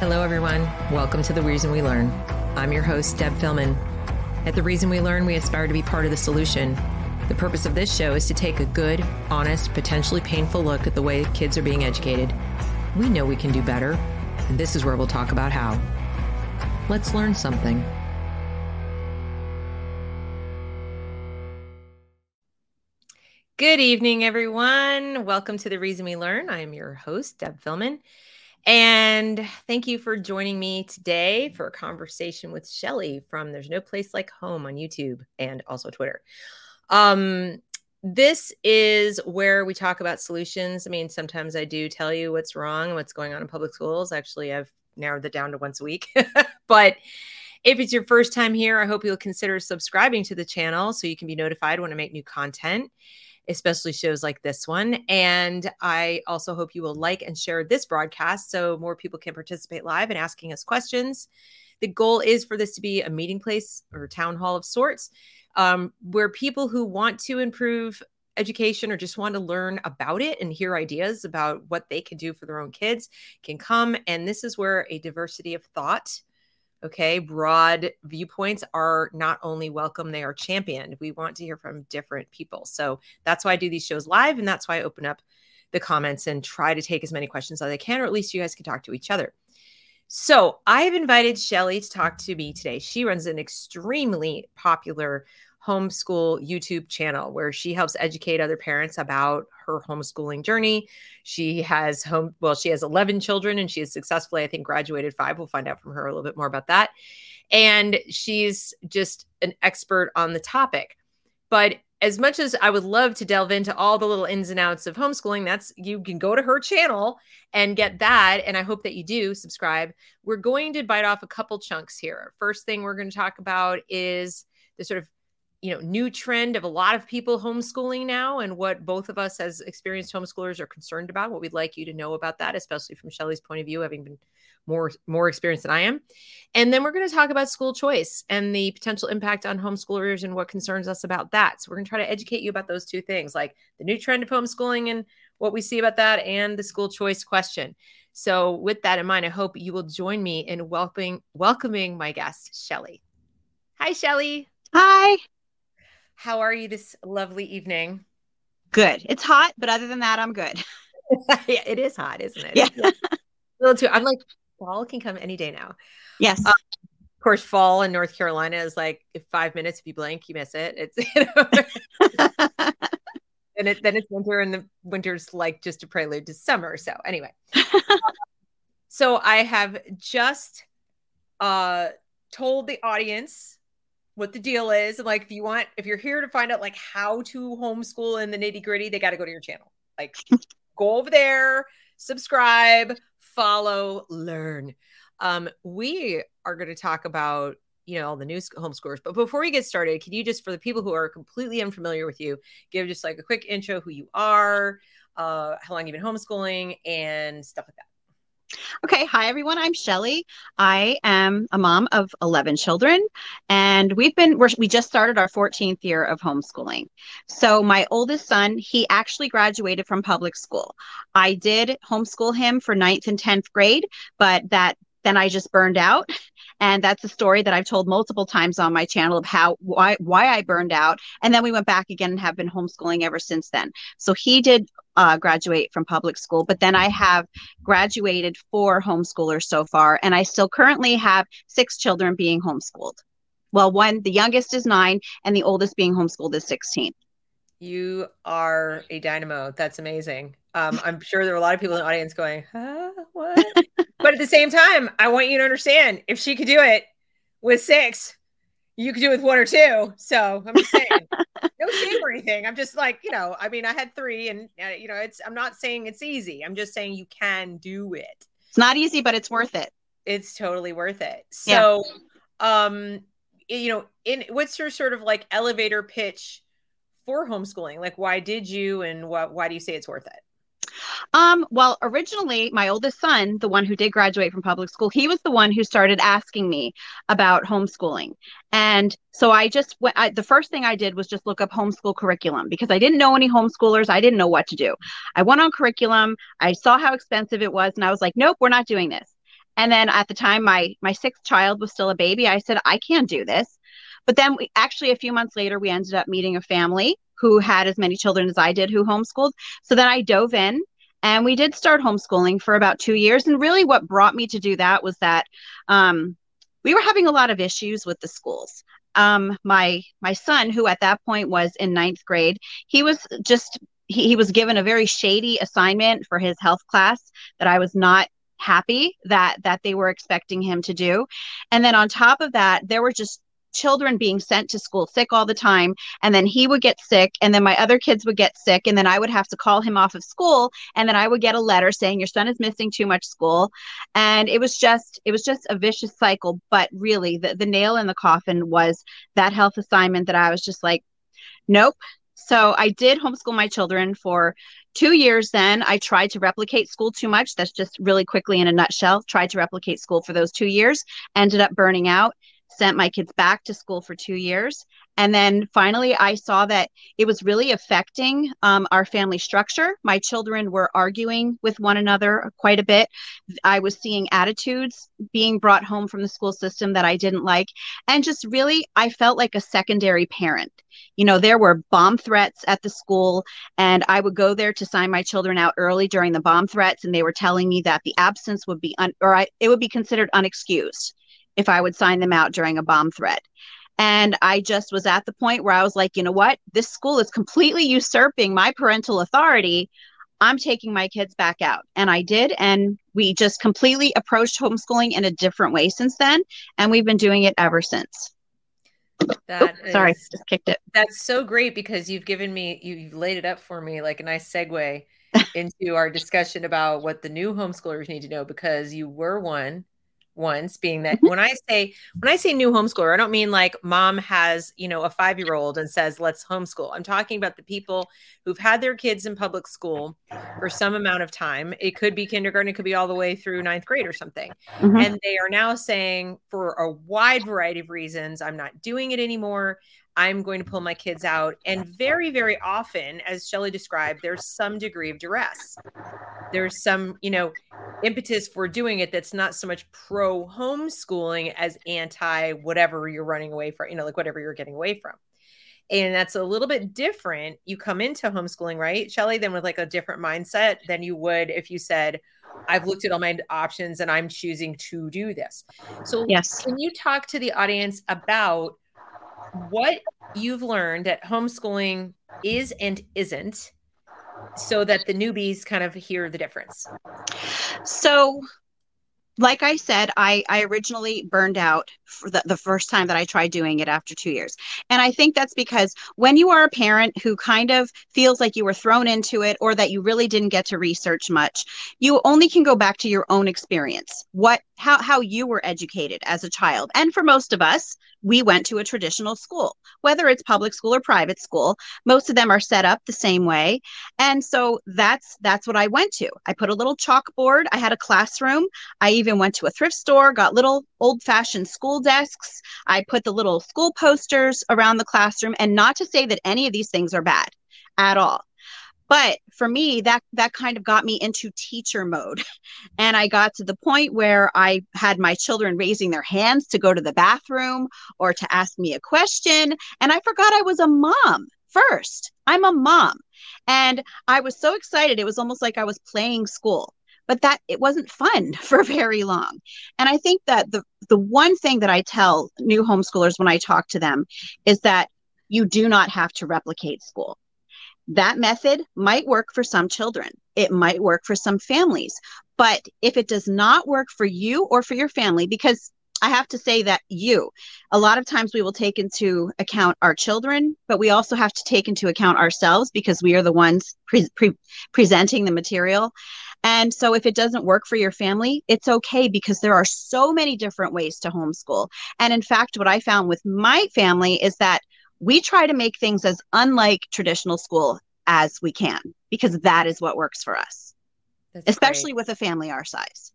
Hello, everyone. Welcome to The Reason We Learn. I'm your host, Deb Fillman. At The Reason We Learn, we aspire to be part of the solution. The purpose of this show is to take a good, honest, potentially painful look at the way kids are being educated. We know we can do better, and this is where we'll talk about how. Let's learn something. Good evening, everyone. Welcome to The Reason We Learn. I am your host, Deb Fillman. And thank you for joining me today for a conversation with Shelly from There's No Place Like Home on YouTube and also Twitter. Um, this is where we talk about solutions. I mean, sometimes I do tell you what's wrong, what's going on in public schools. Actually, I've narrowed it down to once a week. but if it's your first time here, I hope you'll consider subscribing to the channel so you can be notified when I make new content especially shows like this one. And I also hope you will like and share this broadcast so more people can participate live and asking us questions. The goal is for this to be a meeting place or town hall of sorts um, where people who want to improve education or just want to learn about it and hear ideas about what they can do for their own kids can come. And this is where a diversity of thought okay? Broad viewpoints are not only welcome they are championed. We want to hear from different people. So that's why i do these shows live and that's why i open up the comments and try to take as many questions as i can or at least you guys can talk to each other. So i've invited shelly to talk to me today. She runs an extremely popular homeschool YouTube channel where she helps educate other parents about her homeschooling journey. She has home, well, she has 11 children and she has successfully, I think, graduated five. We'll find out from her a little bit more about that. And she's just an expert on the topic. But as much as I would love to delve into all the little ins and outs of homeschooling, that's you can go to her channel and get that. And I hope that you do subscribe. We're going to bite off a couple chunks here. First thing we're going to talk about is the sort of you know new trend of a lot of people homeschooling now and what both of us as experienced homeschoolers are concerned about what we'd like you to know about that especially from shelly's point of view having been more more experienced than i am. And then we're going to talk about school choice and the potential impact on homeschoolers and what concerns us about that. So we're going to try to educate you about those two things like the new trend of homeschooling and what we see about that and the school choice question. So with that in mind i hope you will join me in welcoming welcoming my guest shelly hi shelly hi how are you this lovely evening? Good. It's hot, but other than that, I'm good. yeah, it is hot, isn't it? Yeah. a little too. I'm like, fall can come any day now. Yes. Um, of course, fall in North Carolina is like five minutes. If you blink, you miss it. It's you know. and it, then it's winter, and the winter's like just a prelude to summer. So anyway, so I have just uh told the audience what the deal is. And like, if you want, if you're here to find out like how to homeschool in the nitty gritty, they got to go to your channel. Like, go over there, subscribe, follow, learn. Um, we are going to talk about you know all the new homeschoolers but before we get started can you just for the people who are completely unfamiliar with you give just like a quick intro who you are uh how long you've been homeschooling and stuff like that Okay, hi everyone. I'm Shelly. I am a mom of 11 children, and we've been we're, we just started our 14th year of homeschooling. So my oldest son, he actually graduated from public school. I did homeschool him for ninth and 10th grade, but that then I just burned out and that's a story that I've told multiple times on my channel of how why why I burned out. And then we went back again and have been homeschooling ever since then. So he did uh, graduate from public school, but then I have graduated four homeschoolers so far, and I still currently have six children being homeschooled. Well, one, the youngest is nine, and the oldest being homeschooled is 16. You are a dynamo. That's amazing. Um, I'm sure there are a lot of people in the audience going, huh, what? but at the same time, I want you to understand if she could do it with six, you could do it with one or two. So I'm just saying, no shame or anything. I'm just like, you know, I mean, I had three, and uh, you know, it's. I'm not saying it's easy. I'm just saying you can do it. It's not easy, but it's worth it. It's totally worth it. So, yeah. um, you know, in what's your sort of like elevator pitch for homeschooling? Like, why did you, and what? Why do you say it's worth it? Um, well, originally, my oldest son, the one who did graduate from public school, he was the one who started asking me about homeschooling. And so I just went, the first thing I did was just look up homeschool curriculum because I didn't know any homeschoolers. I didn't know what to do. I went on curriculum, I saw how expensive it was, and I was like, nope, we're not doing this. And then at the time my my sixth child was still a baby, I said I can't do this. But then we actually a few months later we ended up meeting a family who had as many children as I did who homeschooled. So then I dove in and we did start homeschooling for about two years. And really, what brought me to do that was that um, we were having a lot of issues with the schools. Um, my my son, who at that point was in ninth grade, he was just he, he was given a very shady assignment for his health class that I was not happy that that they were expecting him to do and then on top of that there were just children being sent to school sick all the time and then he would get sick and then my other kids would get sick and then I would have to call him off of school and then I would get a letter saying your son is missing too much school. And it was just it was just a vicious cycle but really the, the nail in the coffin was that health assignment that I was just like nope. So I did homeschool my children for two years then. I tried to replicate school too much. That's just really quickly in a nutshell tried to replicate school for those two years ended up burning out sent my kids back to school for two years. And then finally, I saw that it was really affecting um, our family structure. My children were arguing with one another quite a bit. I was seeing attitudes being brought home from the school system that I didn't like. And just really, I felt like a secondary parent. You know, there were bomb threats at the school, and I would go there to sign my children out early during the bomb threats. And they were telling me that the absence would be, un- or I, it would be considered unexcused if I would sign them out during a bomb threat. And I just was at the point where I was like, you know what? This school is completely usurping my parental authority. I'm taking my kids back out. And I did. And we just completely approached homeschooling in a different way since then. And we've been doing it ever since. That is, sorry, just kicked it. That's so great because you've given me, you've laid it up for me like a nice segue into our discussion about what the new homeschoolers need to know because you were one once being that mm-hmm. when i say when i say new homeschooler i don't mean like mom has you know a five year old and says let's homeschool i'm talking about the people who've had their kids in public school for some amount of time it could be kindergarten it could be all the way through ninth grade or something mm-hmm. and they are now saying for a wide variety of reasons i'm not doing it anymore I'm going to pull my kids out. And very, very often, as Shelly described, there's some degree of duress. There's some, you know, impetus for doing it that's not so much pro homeschooling as anti whatever you're running away from, you know, like whatever you're getting away from. And that's a little bit different. You come into homeschooling, right, Shelly, then with like a different mindset than you would if you said, I've looked at all my options and I'm choosing to do this. So, yes, can you talk to the audience about what you've learned that homeschooling is and isn't so that the newbies kind of hear the difference. So like I said, I, I originally burned out for the, the first time that I tried doing it after two years. And I think that's because when you are a parent who kind of feels like you were thrown into it or that you really didn't get to research much, you only can go back to your own experience. What how how you were educated as a child. And for most of us, we went to a traditional school, whether it's public school or private school. Most of them are set up the same way. And so that's that's what I went to. I put a little chalkboard, I had a classroom. I even went to a thrift store, got little old-fashioned school desks. I put the little school posters around the classroom and not to say that any of these things are bad at all but for me that that kind of got me into teacher mode. And i got to the point where i had my children raising their hands to go to the bathroom or to ask me a question. And i forgot i was a mom first. I'm a mom. And i was so excited. It was almost like i was playing school. But that it wasn't fun for very long. And i think that the the one thing that i tell new homeschoolers when i talk to them is that you do not have to replicate school that method might work for some children. It might work for some families. But if it does not work for you or for your family, because I have to say that you, a lot of times we will take into account our children, but we also have to take into account ourselves because we are the ones pre- pre- presenting the material. And so if it doesn't work for your family, it's okay because there are so many different ways to homeschool. And in fact, what I found with my family is that we try to make things as unlike traditional school as we can because that is what works for us That's especially great. with a family our size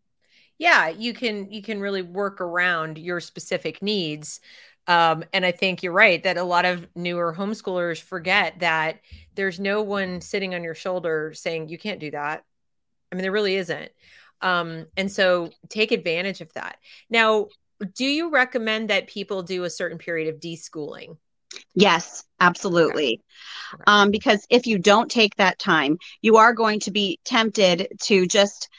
yeah you can you can really work around your specific needs um, and i think you're right that a lot of newer homeschoolers forget that there's no one sitting on your shoulder saying you can't do that i mean there really isn't Um, and so take advantage of that. Now, do you recommend that people do a certain period of deschooling? Yes, absolutely. Okay. Um, because if you don't take that time, you are going to be tempted to just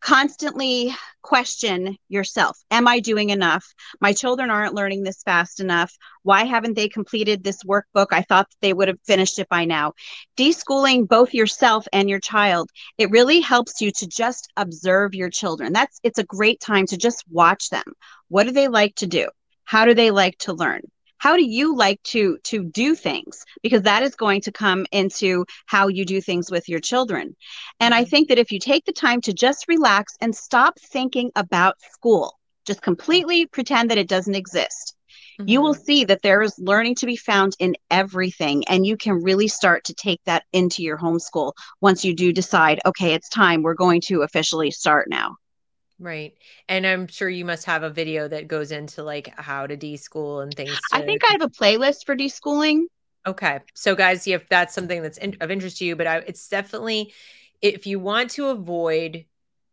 constantly question yourself Am I doing enough? My children aren't learning this fast enough. Why haven't they completed this workbook? I thought they would have finished it by now. Deschooling both yourself and your child, it really helps you to just observe your children. That's it's a great time to just watch them. What do they like to do? How do they like to learn? How do you like to to do things because that is going to come into how you do things with your children and i mm-hmm. think that if you take the time to just relax and stop thinking about school just completely pretend that it doesn't exist mm-hmm. you will mm-hmm. see that there is learning to be found in everything and you can really start to take that into your homeschool once you do decide okay it's time we're going to officially start now Right. And I'm sure you must have a video that goes into like how to deschool and things. To... I think I have a playlist for deschooling. Okay. So guys, if that's something that's in, of interest to you, but I, it's definitely if you want to avoid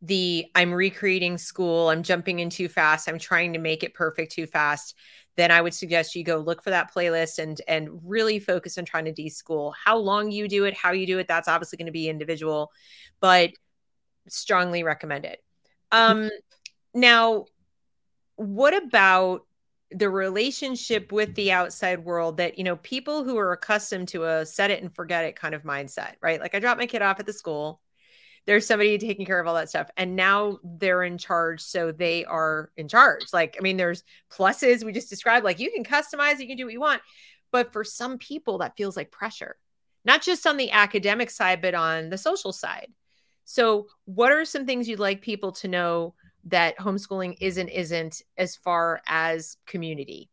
the I'm recreating school, I'm jumping in too fast, I'm trying to make it perfect too fast, then I would suggest you go look for that playlist and and really focus on trying to deschool. How long you do it, how you do it, that's obviously going to be individual, but strongly recommend it. Um, now, what about the relationship with the outside world that, you know, people who are accustomed to a set it and forget it kind of mindset, right? Like I drop my kid off at the school, there's somebody taking care of all that stuff. And now they're in charge. So they are in charge. Like, I mean, there's pluses we just described, like you can customize, you can do what you want. But for some people, that feels like pressure, not just on the academic side, but on the social side. So, what are some things you'd like people to know that homeschooling isn't isn't as far as community?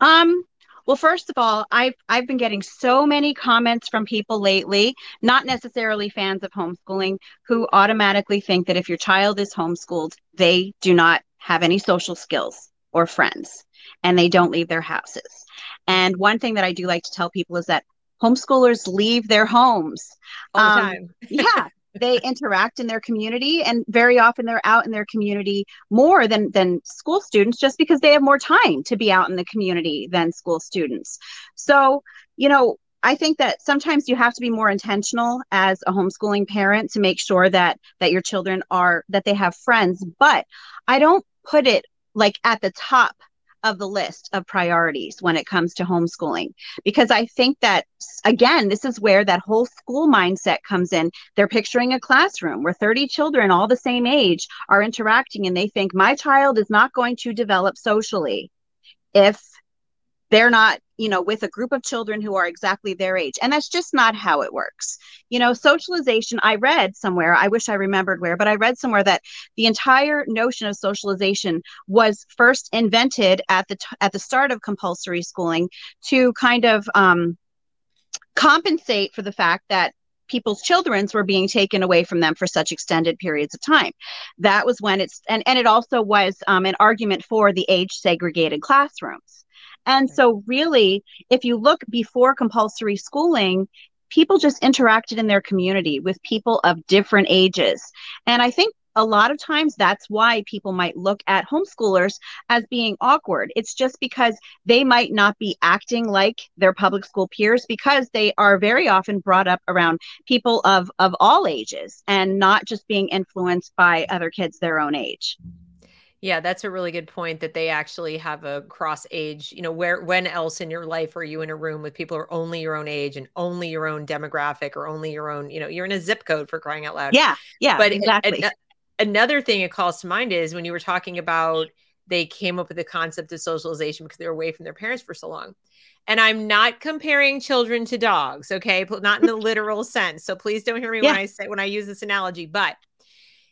Um, well, first of all, I've I've been getting so many comments from people lately, not necessarily fans of homeschooling, who automatically think that if your child is homeschooled, they do not have any social skills or friends and they don't leave their houses. And one thing that I do like to tell people is that homeschoolers leave their homes. All the um, time. yeah they interact in their community and very often they're out in their community more than than school students just because they have more time to be out in the community than school students. So you know I think that sometimes you have to be more intentional as a homeschooling parent to make sure that that your children are that they have friends but I don't put it like at the top of the list of priorities when it comes to homeschooling. Because I think that again this is where that whole school mindset comes in. They're picturing a classroom where 30 children all the same age are interacting and they think my child is not going to develop socially if they're not you know with a group of children who are exactly their age and that's just not how it works. You know socialization i read somewhere i wish i remembered where but i read somewhere that the entire notion of socialization was first invented at the t- at the start of compulsory schooling to kind of um, compensate for the fact that people's children's were being taken away from them for such extended periods of time. That was when it's and, and it also was um, an argument for the age segregated classrooms and so, really, if you look before compulsory schooling, people just interacted in their community with people of different ages. And I think a lot of times that's why people might look at homeschoolers as being awkward. It's just because they might not be acting like their public school peers because they are very often brought up around people of of all ages and not just being influenced by other kids their own age. Yeah, that's a really good point that they actually have a cross age. You know, where when else in your life are you in a room with people who are only your own age and only your own demographic or only your own, you know, you're in a zip code for crying out loud. Yeah. Yeah. But exactly. A, a, another thing it calls to mind is when you were talking about they came up with the concept of socialization because they were away from their parents for so long. And I'm not comparing children to dogs, okay? Not in the literal sense. So please don't hear me yeah. when I say when I use this analogy, but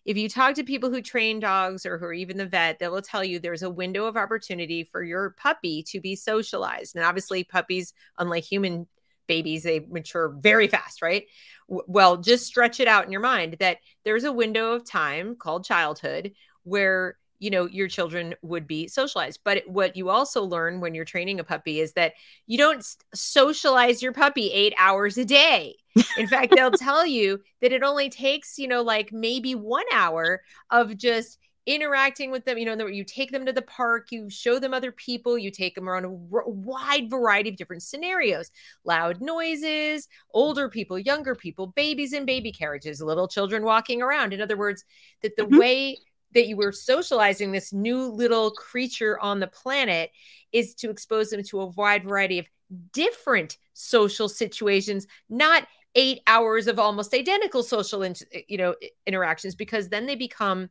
if you talk to people who train dogs or who are even the vet, they will tell you there's a window of opportunity for your puppy to be socialized. And obviously, puppies, unlike human babies, they mature very fast, right? well, just stretch it out in your mind that there's a window of time called childhood where you know your children would be socialized. But what you also learn when you're training a puppy is that you don't socialize your puppy 8 hours a day. In fact they'll tell you that it only takes you know like maybe 1 hour of just interacting with them you know you take them to the park you show them other people you take them around a wide variety of different scenarios. Loud noises older people younger people babies in baby carriages little children walking around. In other words that the mm-hmm. way that you were socializing this new little creature on the planet is to expose them to a wide variety of different social situations, not eight hours of almost identical social, in, you know, interactions, because then they become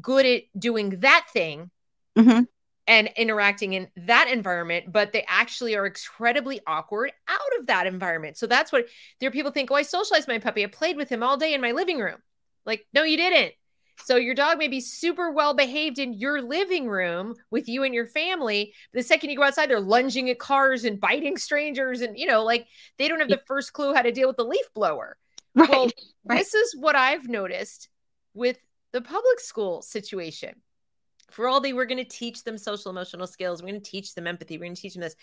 good at doing that thing. Mm-hmm. And interacting in that environment, but they actually are incredibly awkward out of that environment. So that's what there are people think, oh, I socialized my puppy. I played with him all day in my living room. Like, no, you didn't so your dog may be super well behaved in your living room with you and your family. the second you go outside, they're lunging at cars and biting strangers. And, you know, like they don't have the first clue how to deal with the leaf blower. Right. Well, right. this is what I've noticed with the public school situation. For all they were going to teach them social emotional skills. We're going to teach them empathy. We're going to teach them this.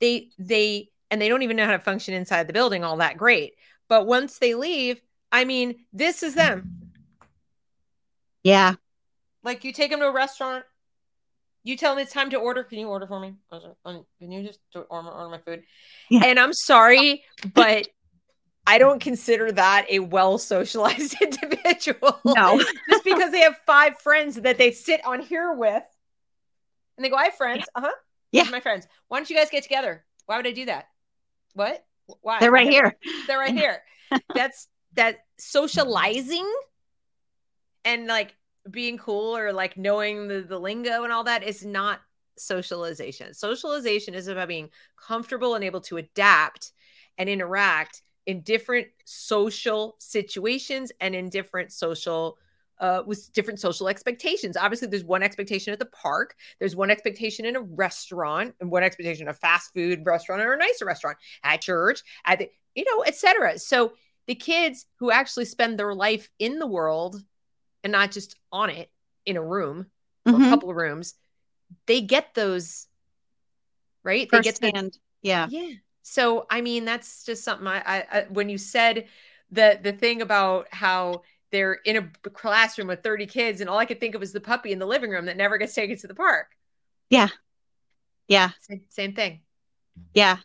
They, they, and they don't even know how to function inside the building all that great. But once they leave, I mean, this is them yeah. Like you take them to a restaurant, you tell them it's time to order. Can you order for me? Can you just order, order my food? Yeah. And I'm sorry, but I don't consider that a well socialized individual. No. just because they have five friends that they sit on here with and they go, I have friends. Uh huh. Yeah. my friends. Why don't you guys get together? Why would I do that? What? Why? They're right here. They're right here. That's that socializing and like being cool or like knowing the, the lingo and all that is not socialization. Socialization is about being comfortable and able to adapt and interact in different social situations and in different social uh, with different social expectations. Obviously, there's one expectation at the park, there's one expectation in a restaurant, and one expectation a fast food restaurant or a nicer restaurant, at church, at the, you know, etc. So the kids who actually spend their life in the world and not just on it in a room mm-hmm. a couple of rooms, they get those, right? First they get the, hand. yeah. Yeah. So, I mean, that's just something I, I, I, when you said the, the thing about how they're in a classroom with 30 kids and all I could think of was the puppy in the living room that never gets taken to the park. Yeah. Yeah. Same, same thing. Yeah.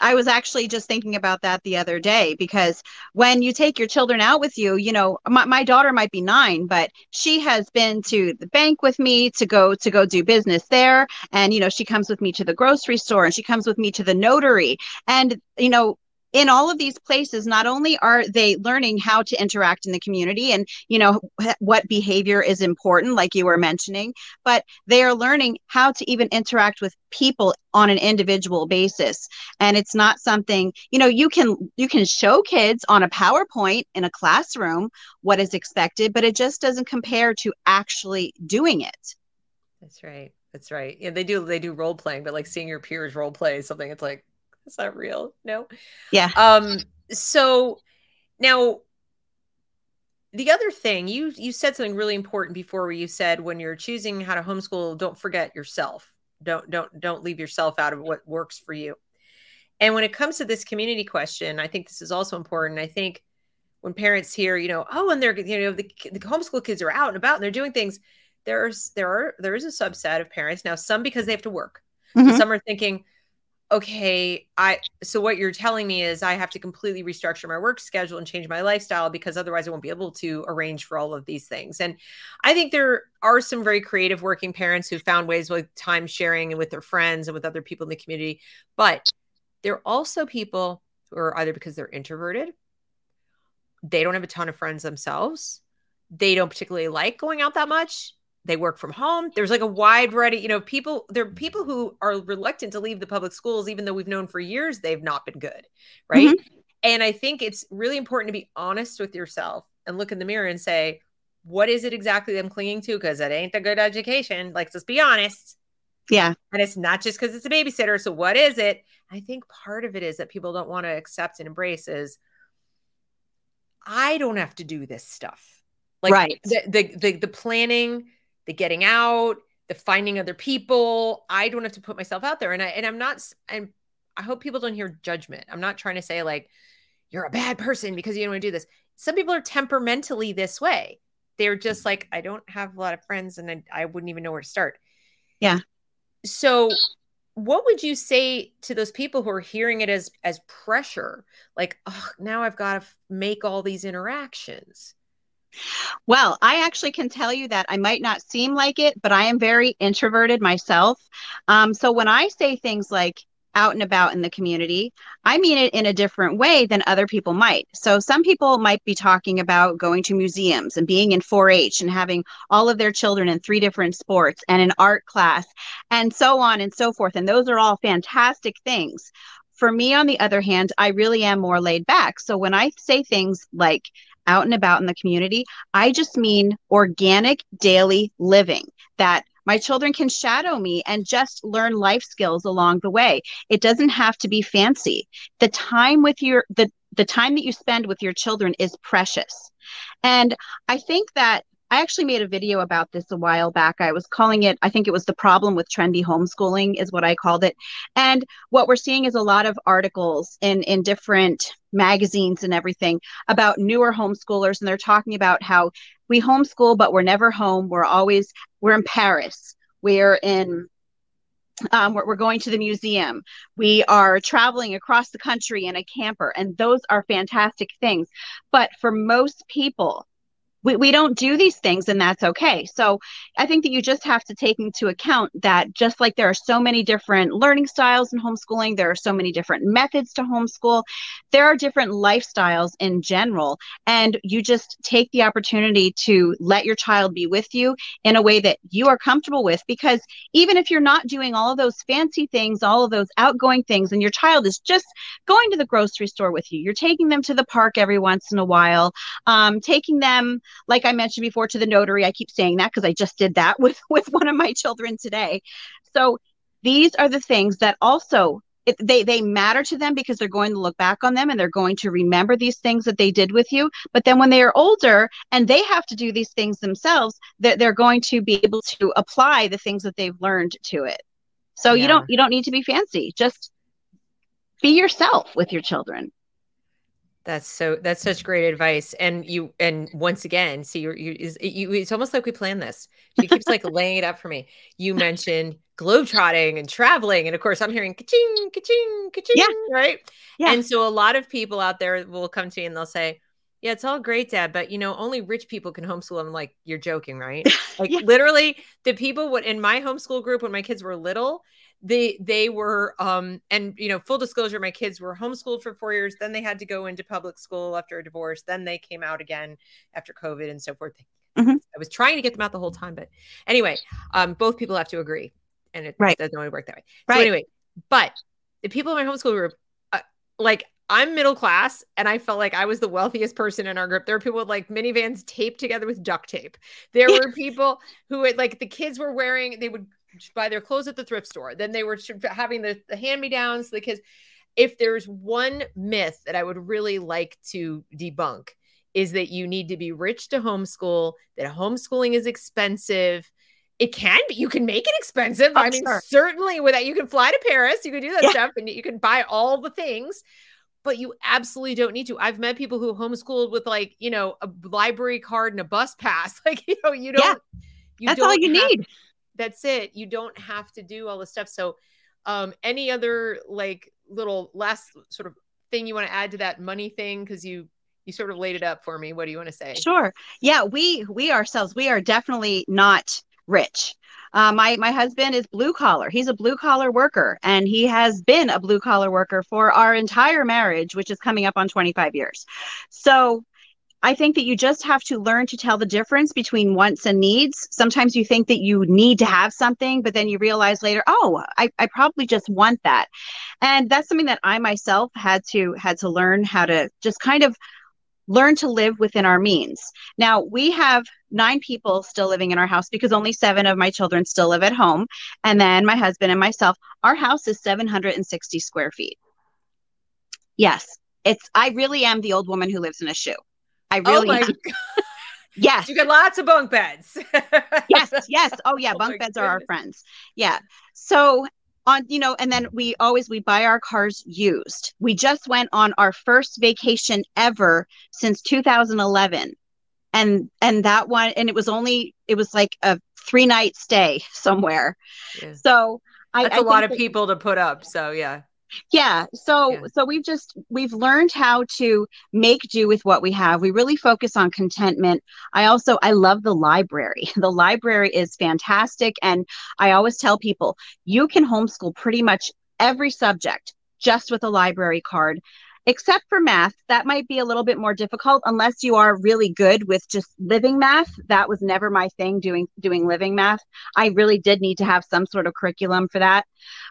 I was actually just thinking about that the other day because when you take your children out with you, you know, my, my daughter might be nine, but she has been to the bank with me to go to go do business there. And, you know, she comes with me to the grocery store and she comes with me to the notary. And, you know, in all of these places not only are they learning how to interact in the community and you know what behavior is important like you were mentioning but they are learning how to even interact with people on an individual basis. And it's not something you know you can you can show kids on a powerpoint in a classroom what is expected but it just doesn't compare to actually doing it. That's right. That's right. Yeah they do they do role playing but like seeing your peers role play something it's like is that real? No. Yeah. Um. So now the other thing you you said something really important before where you said when you're choosing how to homeschool don't forget yourself don't don't don't leave yourself out of what works for you and when it comes to this community question i think this is also important i think when parents hear you know oh and they're you know the, the homeschool kids are out and about and they're doing things there's there are there is a subset of parents now some because they have to work mm-hmm. so some are thinking okay, I so what you're telling me is I have to completely restructure my work schedule and change my lifestyle because otherwise I won't be able to arrange for all of these things. And I think there are some very creative working parents who found ways with time sharing and with their friends and with other people in the community. But there are also people who are either because they're introverted, they don't have a ton of friends themselves, they don't particularly like going out that much they work from home. There's like a wide variety, you know, people, there are people who are reluctant to leave the public schools, even though we've known for years they've not been good. Right. Mm-hmm. And I think it's really important to be honest with yourself and look in the mirror and say, what is it exactly I'm clinging to? Because it ain't a good education. Like, let's be honest. Yeah. And it's not just because it's a babysitter. So, what is it? I think part of it is that people don't want to accept and embrace is I don't have to do this stuff. Like right. the, the, the, the planning, the getting out, the finding other people. I don't have to put myself out there. And I and I'm not and I hope people don't hear judgment. I'm not trying to say like you're a bad person because you don't want to do this. Some people are temperamentally this way. They're just like, I don't have a lot of friends and I, I wouldn't even know where to start. Yeah. So what would you say to those people who are hearing it as as pressure like oh now i've got to make all these interactions well, I actually can tell you that I might not seem like it, but I am very introverted myself. Um, so when I say things like, out and about in the community, I mean it in a different way than other people might. So, some people might be talking about going to museums and being in 4 H and having all of their children in three different sports and an art class and so on and so forth. And those are all fantastic things. For me, on the other hand, I really am more laid back. So, when I say things like out and about in the community, I just mean organic daily living that my children can shadow me and just learn life skills along the way. It doesn't have to be fancy. The time with your the the time that you spend with your children is precious. And I think that I actually made a video about this a while back. I was calling it, I think it was the problem with trendy homeschooling, is what I called it. And what we're seeing is a lot of articles in, in different magazines and everything about newer homeschoolers. And they're talking about how we homeschool, but we're never home. We're always, we're in Paris. We're in um, we're, we're, going to the museum. We are traveling across the country in a camper, and those are fantastic things. But for most people, we, we don't do these things and that's okay. So i think that you just have to take into account that just like there are so many different learning styles in homeschooling there are so many different methods to homeschool there are different lifestyles in general. And you just take the opportunity to let your child be with you in a way that you are comfortable with because even if you're not doing all of those fancy things all of those outgoing things and your child is just going to the grocery store with you you're taking them to the park every once in a while um, taking them like I mentioned before to the notary. I keep saying that because I just did that with with one of my children today. So these are the things that also it, they they matter to them because they're going to look back on them and they're going to remember these things that they did with you but then when they are older and they have to do these things themselves they're, they're going to be able to apply the things that they've learned to it so yeah. you don't you don't need to be fancy just be yourself with your children that's so that's such great advice. And you and once again, see you you is you it's almost like we planned this. She keeps like laying it up for me. You mentioned globetrotting and traveling. And of course I'm hearing ka-ching, ka-ching, ka-ching, yeah. right? Yeah. And so a lot of people out there will come to me and they'll say, yeah, it's all great, Dad, but you know, only rich people can homeschool. I'm like, you're joking, right? Like yeah. literally, the people would in my homeschool group when my kids were little, they they were um and you know full disclosure my kids were homeschooled for four years then they had to go into public school after a divorce then they came out again after covid and so forth mm-hmm. i was trying to get them out the whole time but anyway um both people have to agree and it right. doesn't always work that way right. so anyway but the people in my homeschool group uh, like I'm middle class and I felt like I was the wealthiest person in our group. There were people with like minivans taped together with duct tape. There were people who had like the kids were wearing, they would buy their clothes at the thrift store. Then they were having the, the hand me downs, the kids. If there's one myth that I would really like to debunk, is that you need to be rich to homeschool, that homeschooling is expensive. It can be, you can make it expensive. Oh, I mean, sure. certainly with that, you can fly to Paris, you can do that yeah. stuff, and you can buy all the things but you absolutely don't need to. I've met people who homeschooled with like, you know, a library card and a bus pass. Like, you know, you don't yeah, you that's don't all you have, need that's it. You don't have to do all the stuff. So, um, any other like little last sort of thing you want to add to that money thing? Because you you sort of laid it up for me. What do you want to say? Sure. Yeah, we we ourselves we are definitely not rich. Uh, my my husband is blue collar. He's a blue collar worker, and he has been a blue collar worker for our entire marriage, which is coming up on 25 years. So I think that you just have to learn to tell the difference between wants and needs. Sometimes you think that you need to have something, but then you realize later, oh, I, I probably just want that. And that's something that I myself had to had to learn how to just kind of learn to live within our means. Now, we have nine people still living in our house because only seven of my children still live at home. And then my husband and myself, our house is 760 square feet. Yes, it's, I really am the old woman who lives in a shoe. I oh really. Oh yes. You get lots of bunk beds. yes. yes. Oh yeah, Oh bunk my beds are our friends. Yeah. So on, you know, and then we always we buy our cars used. We just went on our first vacation ever since 2011. And and that one and it was only it was like a three night stay somewhere. Yeah. So I, That's I a lot of that- people to put up. So yeah. Yeah so Yeah. so we've just we've learned how to make do with what we have. We really focus on contentment. I also i love the library. The library is fantastic and i always tell people you can homeschool pretty much every subject just with a library card except for math that might be a little bit more difficult unless you are really good with just living math. That was never my thing doing doing living math. I really did need to have some sort of curriculum for that.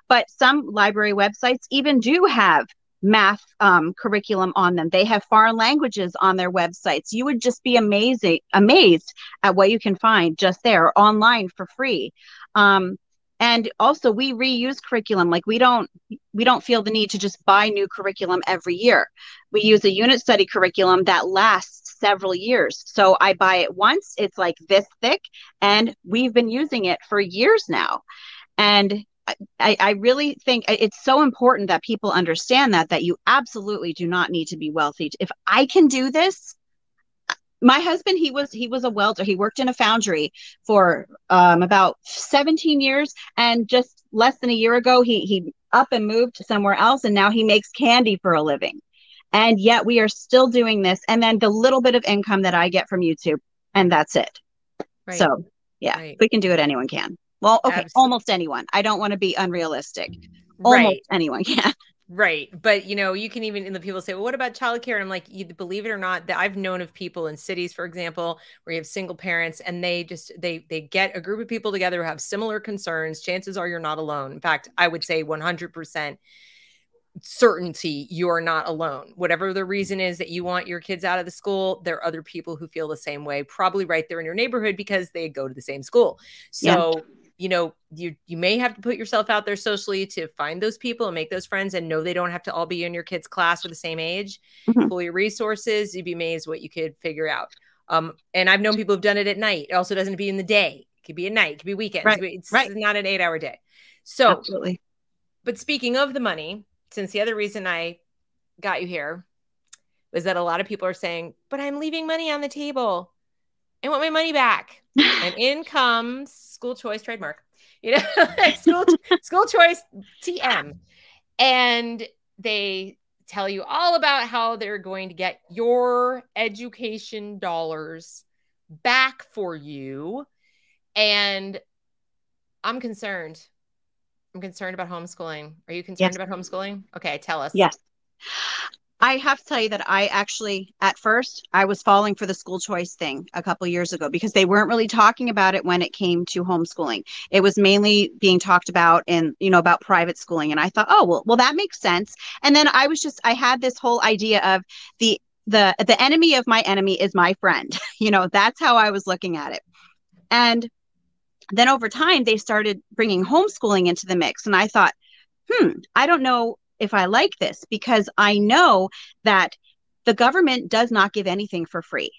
But some library websites even do have math um, curriculum on them. They have foreign languages on their websites. You would just be amazing amazed at what you can find just there online for free. Um, and also we reuse curriculum. Like we don't we don't feel the need to just buy new curriculum every year. We use a unit study curriculum that lasts several years. So i buy it once it's like this thick and we've been using it for years now. And I, I really think it's so important that people understand that that you absolutely do not need to be wealthy. If I can do this, my husband he was he was a welder. He worked in a foundry for um, about 17 years, and just less than a year ago, he he up and moved to somewhere else, and now he makes candy for a living. And yet we are still doing this, and then the little bit of income that I get from YouTube, and that's it. Right. So yeah, Right. we can do it, anyone can. Well, okay, Absolutely. almost anyone. I don't want to be unrealistic. Almost right. anyone can. Right. But you know, you can even and the people say, well, what about childcare? And I'm like, you believe it or not, that I've known of people in cities, for example, where you have single parents and they just they they get a group of people together who have similar concerns. Chances are you're not alone. In fact, I would say 100 percent certainty you are not alone. Whatever the hmm. reason is that you want your kids out of the school, there are other people who feel the same way, probably right there in your neighborhood because they go to the same school. Yeah. You know, you you may have to put yourself out there socially to find those people and make those friends and know they don't have to all be in your kid's class or the same age. Mhm. Pull your resources, you'd be amazed what you could figure out. Um, and I've known people who've done it at night. It also doesn't be in the day. It could be at night, it could be weekends. Right, It's right. not an eight hour day. So Absolutely. but speaking of the money, since the other reason I got you here was that a lot of people are saying, but I'm leaving money on the table. I want my money back. And in comes school choice trademark, you know, school, school choice TM. And they tell you all about how they're going to get your education dollars back for you. And I'm concerned. I'm concerned about homeschooling. Are you concerned Yes. about homeschooling? Okay, tell us. Yes. I have to tell you that I actually, at first, I was falling for the school choice thing a couple years ago because they weren't really talking about it when it came to homeschooling. It was mainly being talked about in, you know, about private schooling. And I thought, oh, well, well, that makes sense. And then I was just, I had this whole idea of the, the, the enemy of my enemy is my friend. you know, that's how I was looking at it. And then over time, they started bringing homeschooling into the mix. And I thought, hmm, I don't know if I like this because I know that the government does not give anything for free.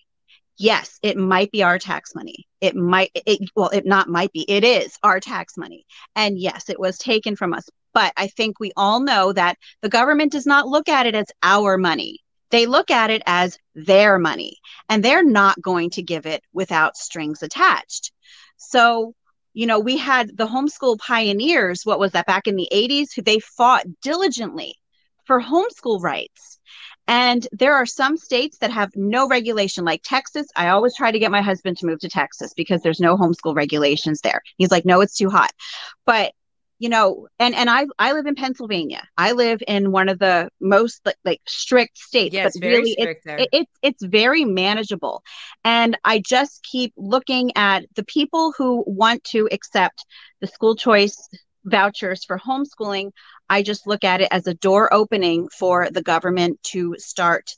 Yes, it might be our tax money. It might, it, well, it not might be, it is our tax money. And yes, it was taken from us. But I think we all know that the government does not look at it as our money. They look at it as their money, and they're not going to give it without strings attached. So, you know, we had the homeschool pioneers, what was that back in the 80s, who they fought diligently for homeschool rights. And there are some states that have no regulation, like Texas. I always try to get my husband to move to Texas because there's no homeschool regulations there. He's like, no, it's too hot. But you know, and and I I live in Pennsylvania. I live in one of the most like, like strict states, Yeah, but very really there. it, it's it's very manageable and i just keep looking at the people who want to accept the school choice vouchers for homeschooling i just look at it as a door opening for the government to start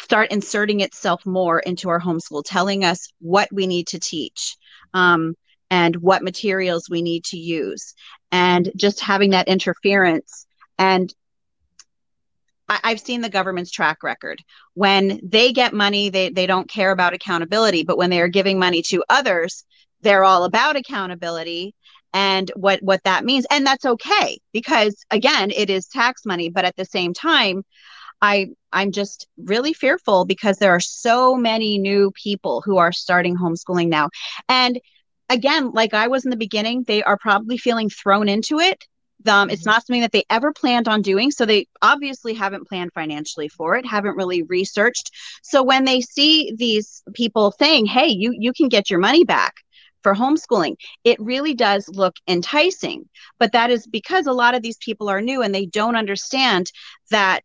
start inserting itself more into our homeschool telling us what we need to teach um, and what materials we need to use and just having that interference and I, I've seen the government's track record. When they get money, they, they don't care about accountability. But when they are giving money to others, they're all about accountability and what what that means and that's okay because again it is tax money but at the same time i i'm just really fearful because there are so many new people who are starting homeschooling now and again like i was in the beginning they are probably feeling thrown into it um, it's mm-hmm. not something that they ever planned on doing so they obviously haven't planned financially for it haven't really researched so when they see these people saying hey you you can get your money back for homeschooling. It really does look enticing, but that is because a lot of these people are new and they don't understand that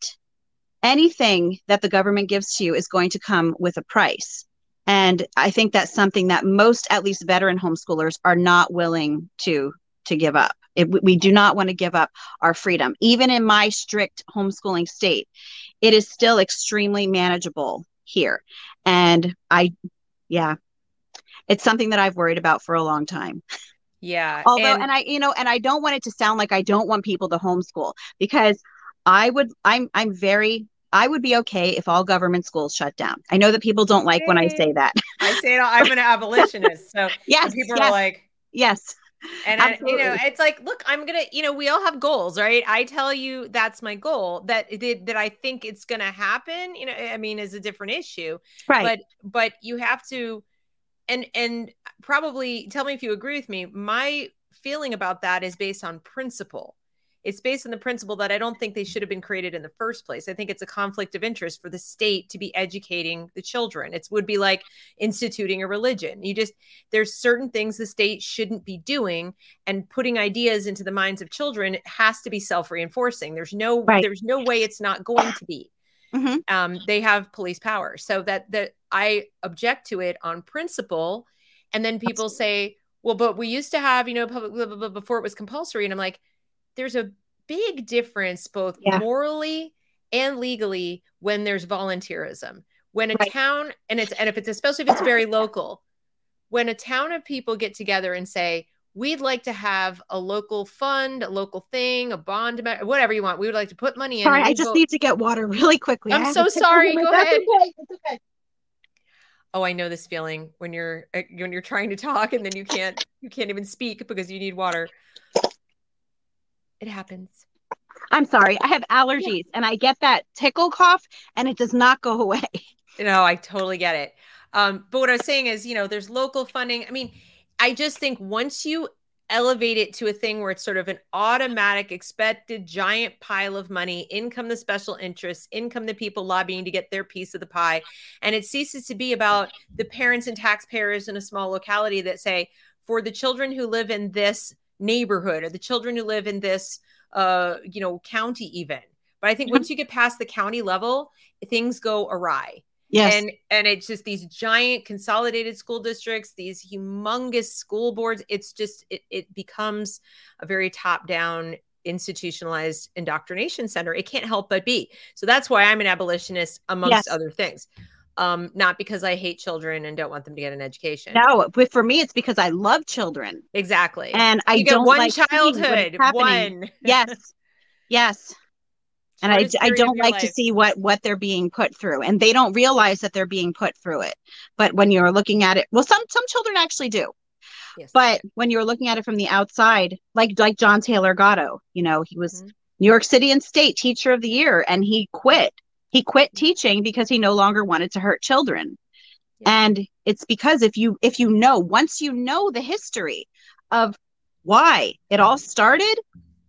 anything that the government gives to you is going to come with a price. And I think that's something that most, at least veteran homeschoolers, are not willing to to give up. It, we do not want to give up our freedom. Even in my strict homeschooling state, it is still extremely manageable here. And I, yeah, it's something that I've worried about for a long time. Yeah. Although, and, and I, you know, and I don't want it to sound like I don't want people to homeschool because I would, I'm, I'm very, I would be okay if all government schools shut down. I know that people don't like when I say that. I say it, I'm an abolitionist. So yes, people yes, are like, yes. And I, you know, it's like, look, I'm gonna, you know, we all have goals, right? I tell you that's my goal. That that I think it's gonna happen. You know, I mean, is a different issue, right? But but you have to and and probably tell me if you agree with me my feeling about that is based on principle it's based on the principle that i don't think they should have been created in the first place i think it's a conflict of interest for the state to be educating the children it would be like instituting a religion you just there's certain things the state shouldn't be doing and putting ideas into the minds of children has to be self-reinforcing there's no right. there's no way it's not going to be mm-hmm. um, they have police power so that that I object to it on principle. And then people say, well, but we used to have, you know, public blah, blah, blah, before it was compulsory. And I'm like, there's a big difference both yeah. morally and legally when there's volunteerism. When a right. town and it's and if it's especially if it's very local, when a town of people get together and say, we'd like to have a local fund, a local thing, a bond, whatever you want. We would like to put money in. Sorry, I just need to get water really quickly. I'm so sorry. Go ahead. Okay. okay oh i know this feeling when you're when you're trying to talk and then you can't you can't even speak because you need water it happens. I'm sorry i have allergies yeah. and i get that tickle cough and it does not go away. No i totally get it. Um, but what i was saying is you know there's local funding. I mean i just think once you elevate it to a thing where it's sort of an automatic expected giant pile of money income the special interests income the people lobbying to get their piece of the pie and it ceases to be about the parents and taxpayers in a small locality that say for the children who live in this neighborhood or the children who live in this uh you know county even but i think mm-hmm. once you get past the county level things go awry Yes. And and it's just these giant consolidated school districts, these humongous school boards. It's just it, it becomes a very top-down institutionalized indoctrination center. It can't help but be. So that's why I'm an abolitionist amongst yes. other things. Um, not because I hate children and don't want them to get an education. No, but for me, it's because I love children. Exactly. And I you don't one like childhood. One. yes. Yes and I, I don't like life. to see what what they're being put through and they don't realize that they're being put through it but when you're looking at it well some some children actually do yes, but when you're looking at it from the outside like like john taylor gatto you know he was mm-hmm. new york city and state teacher of the year and he quit he quit teaching because he no longer wanted to hurt children. Yeah. and it's because if you if you know once you know the history of why it all started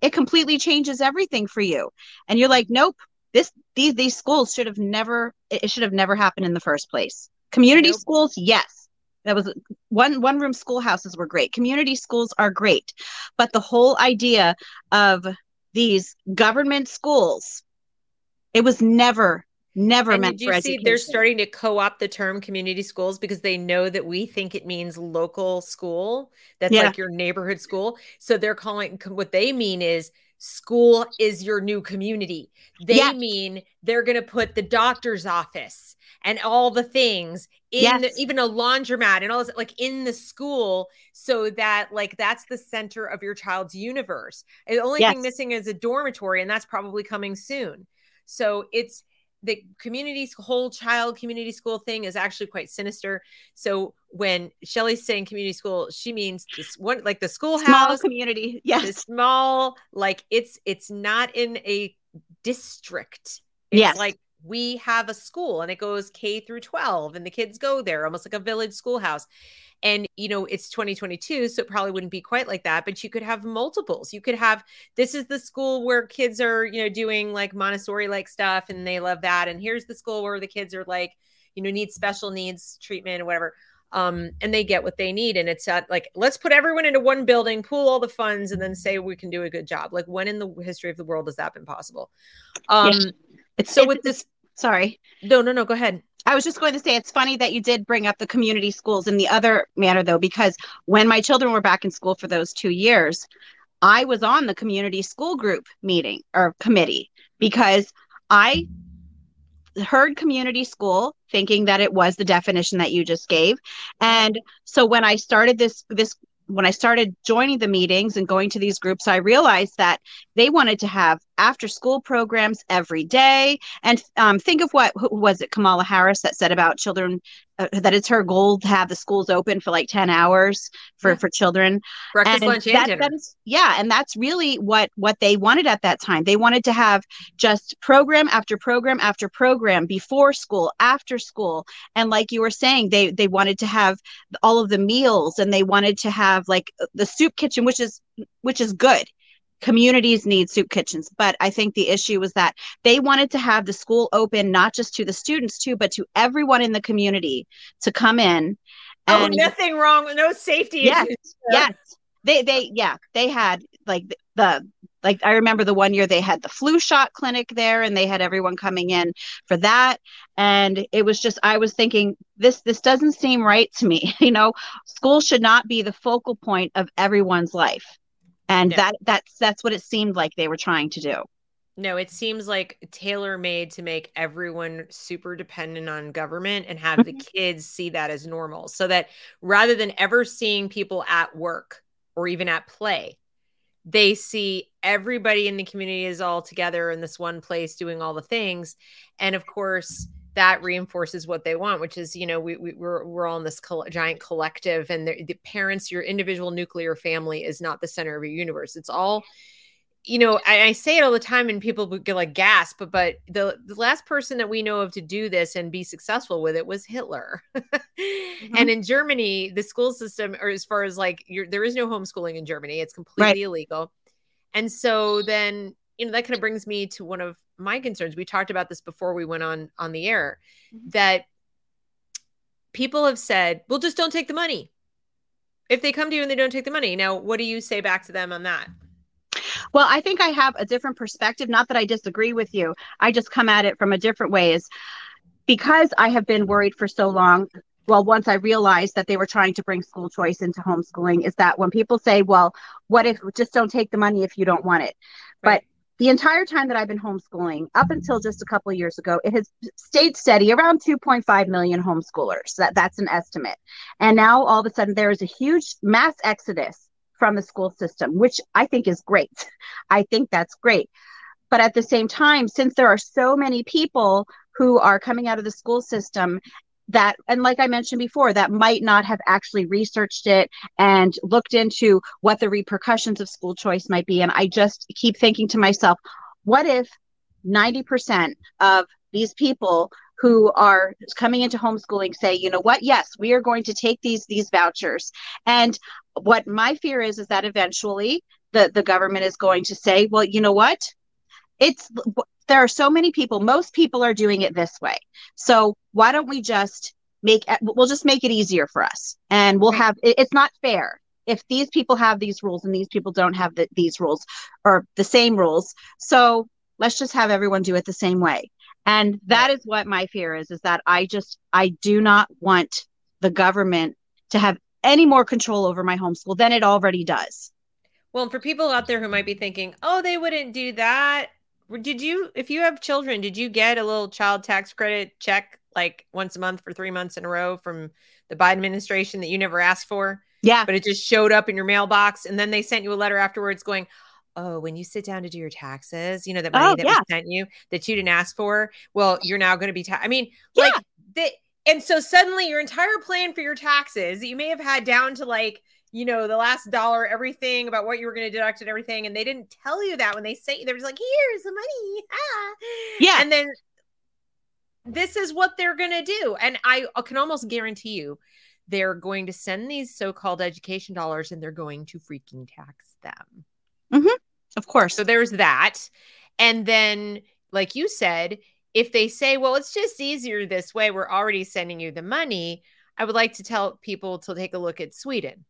it completely changes everything for you. And you're like nope this these these schools should have never it should have never happened in the first place. Community nope. schools yes. That was one one room schoolhouses were great. Community schools are great. But the whole idea of these government schools it was never never and meant did you for see education. they're starting to co-opt the term community schools because they know that we think it means local school that's yeah. like your neighborhood school so they're calling what they mean is school is your new community they yeah. mean they're going to put the doctor's office and all the things in yes. the, even a laundromat and all this like in the school so that like that's the center of your child's universe the only yes. thing missing is a dormitory and that's probably coming soon so it's the community whole child community school thing is actually quite sinister. So when Shelly's saying community school, she means this one like the schoolhouse small community. Yes. The small, like it's it's not in a district. It's yes. like we have a school and it goes K through 12 and the kids go there almost like a village schoolhouse. And, you know, it's 2022, so it probably wouldn't be quite like that, but you could have multiples. You could have this is the school where kids are, you know, doing like Montessori like stuff and they love that. And here's the school where the kids are like, you know, need special needs treatment or whatever. Um, and they get what they need. And it's like, let's put everyone into one building, pool all the funds, and then say we can do a good job. Like, when in the history of the world has that been possible? Um, yeah. It's so with this. Sorry. No, no, no. Go ahead. I was just going to say it's funny that you did bring up the community schools in the other manner, though, because when my children were back in school for those two years, I was on the community school group meeting or committee because I heard community school thinking that it was the definition that you just gave and so when i started this this when I started joining the meetings and going to these groups, I realized that they wanted to have after school programs every day. And um, think of what was it, Kamala Harris, that said about children uh, that it's her goal to have the schools open for like 10 hours for, yeah. for children. Breakfast, and lunch, that, and dinner. yeah. And that's really what, what they wanted at that time. They wanted to have just program after program after program before school, after school. And like you were saying, they, they wanted to have all of the meals and they wanted to have like the soup kitchen, which is, which is good communities need soup kitchens but i think the issue was that they wanted to have the school open not just to the students too but to everyone in the community to come in oh nothing wrong with no safety yes, issues yes. They they yeah they had like the like i remember the one year they had the flu shot clinic there and they had everyone coming in for that. And it was just i was thinking this this doesn't seem right to me you know? School should not be the focal point of everyone's life and no. that that's that's what it seemed like they were trying to do no it seems like tailor made to make everyone super dependent on government and have the mm-hmm. kids see that as normal so that rather than ever seeing people at work or even at play they see everybody in the community is all together in this one place doing all the things and of course that reinforces what they want, which is, you know, we, we we're we're all in this giant collective, and the, the parents, your individual nuclear family, is not the center of your universe. It's all, you know, I, I say it all the time, and people would get like gasp, but but the the last person that we know of to do this and be successful with it was Hitler. mm-hmm. And in Germany, the school system, or as far as like, there is no homeschooling in Germany; it's completely right. illegal. And so then you know that kind of brings me to one of my concerns we talked about this before we went on on the air mm-hmm. that people have said well just don't take the money if they come to you and they don't take the money now what do you say back to them on that well i think i have a different perspective not that i disagree with you i just come at it from a different way is because i have been worried for so long well once i realized that they were trying to bring school choice into homeschooling is that when people say well what if just don't take the money if you don't want it right. but the entire time that I've been homeschooling, up until just a couple years ago, it has stayed steady around 2.5 million homeschoolers. That, that's an estimate. And now all of a sudden there is a huge mass exodus from the school system, which I think is great. I think that's great. But at the same time, since there are so many people who are coming out of the school system that and like i mentioned before that might not have actually researched it and looked into what the repercussions of school choice might be. And i just keep thinking to myself what if 90% of these people who are coming into homeschooling say you know what? Yes we are going to take these these vouchers. And what my fear is is that eventually the the government is going to say well you know what? It's there are so many people most people are doing it this way. So why don't we just make we'll just make it easier for us and we'll have it's not fair. If these people have these rules and these people don't have the, these rules or the same rules so let's just have everyone do it the same way. And that is what my fear is is that i just i do not want the government to have any more control over my homeschool than it already does. Well for people out there who might be thinking oh they wouldn't do that did you if you have children did you get a little child tax credit check like once a month for three months in a row from the biden administration that you never asked for yeah but it just showed up in your mailbox and then they sent you a letter afterwards going oh, when you sit down to do your taxes, you know, that money Oh, that yeah. was sent you that you didn't ask for, well, you're now going to be, ta- I mean, Yeah. like, the, and so suddenly your entire plan for your taxes that you may have had down to like, you know, the last dollar, everything about what you were going to deduct and everything. And they didn't tell you that when they sent you, they were just like, here's the money. Ah. Yeah. And then this is what they're going to do. And I can almost guarantee you they're going to send these so called education dollars and they're going to freaking tax them. Of course. So there's that. And then, like you said, if they say, well, it's just easier this way, we're already sending you the money, I would like to tell people to take a look at Sweden.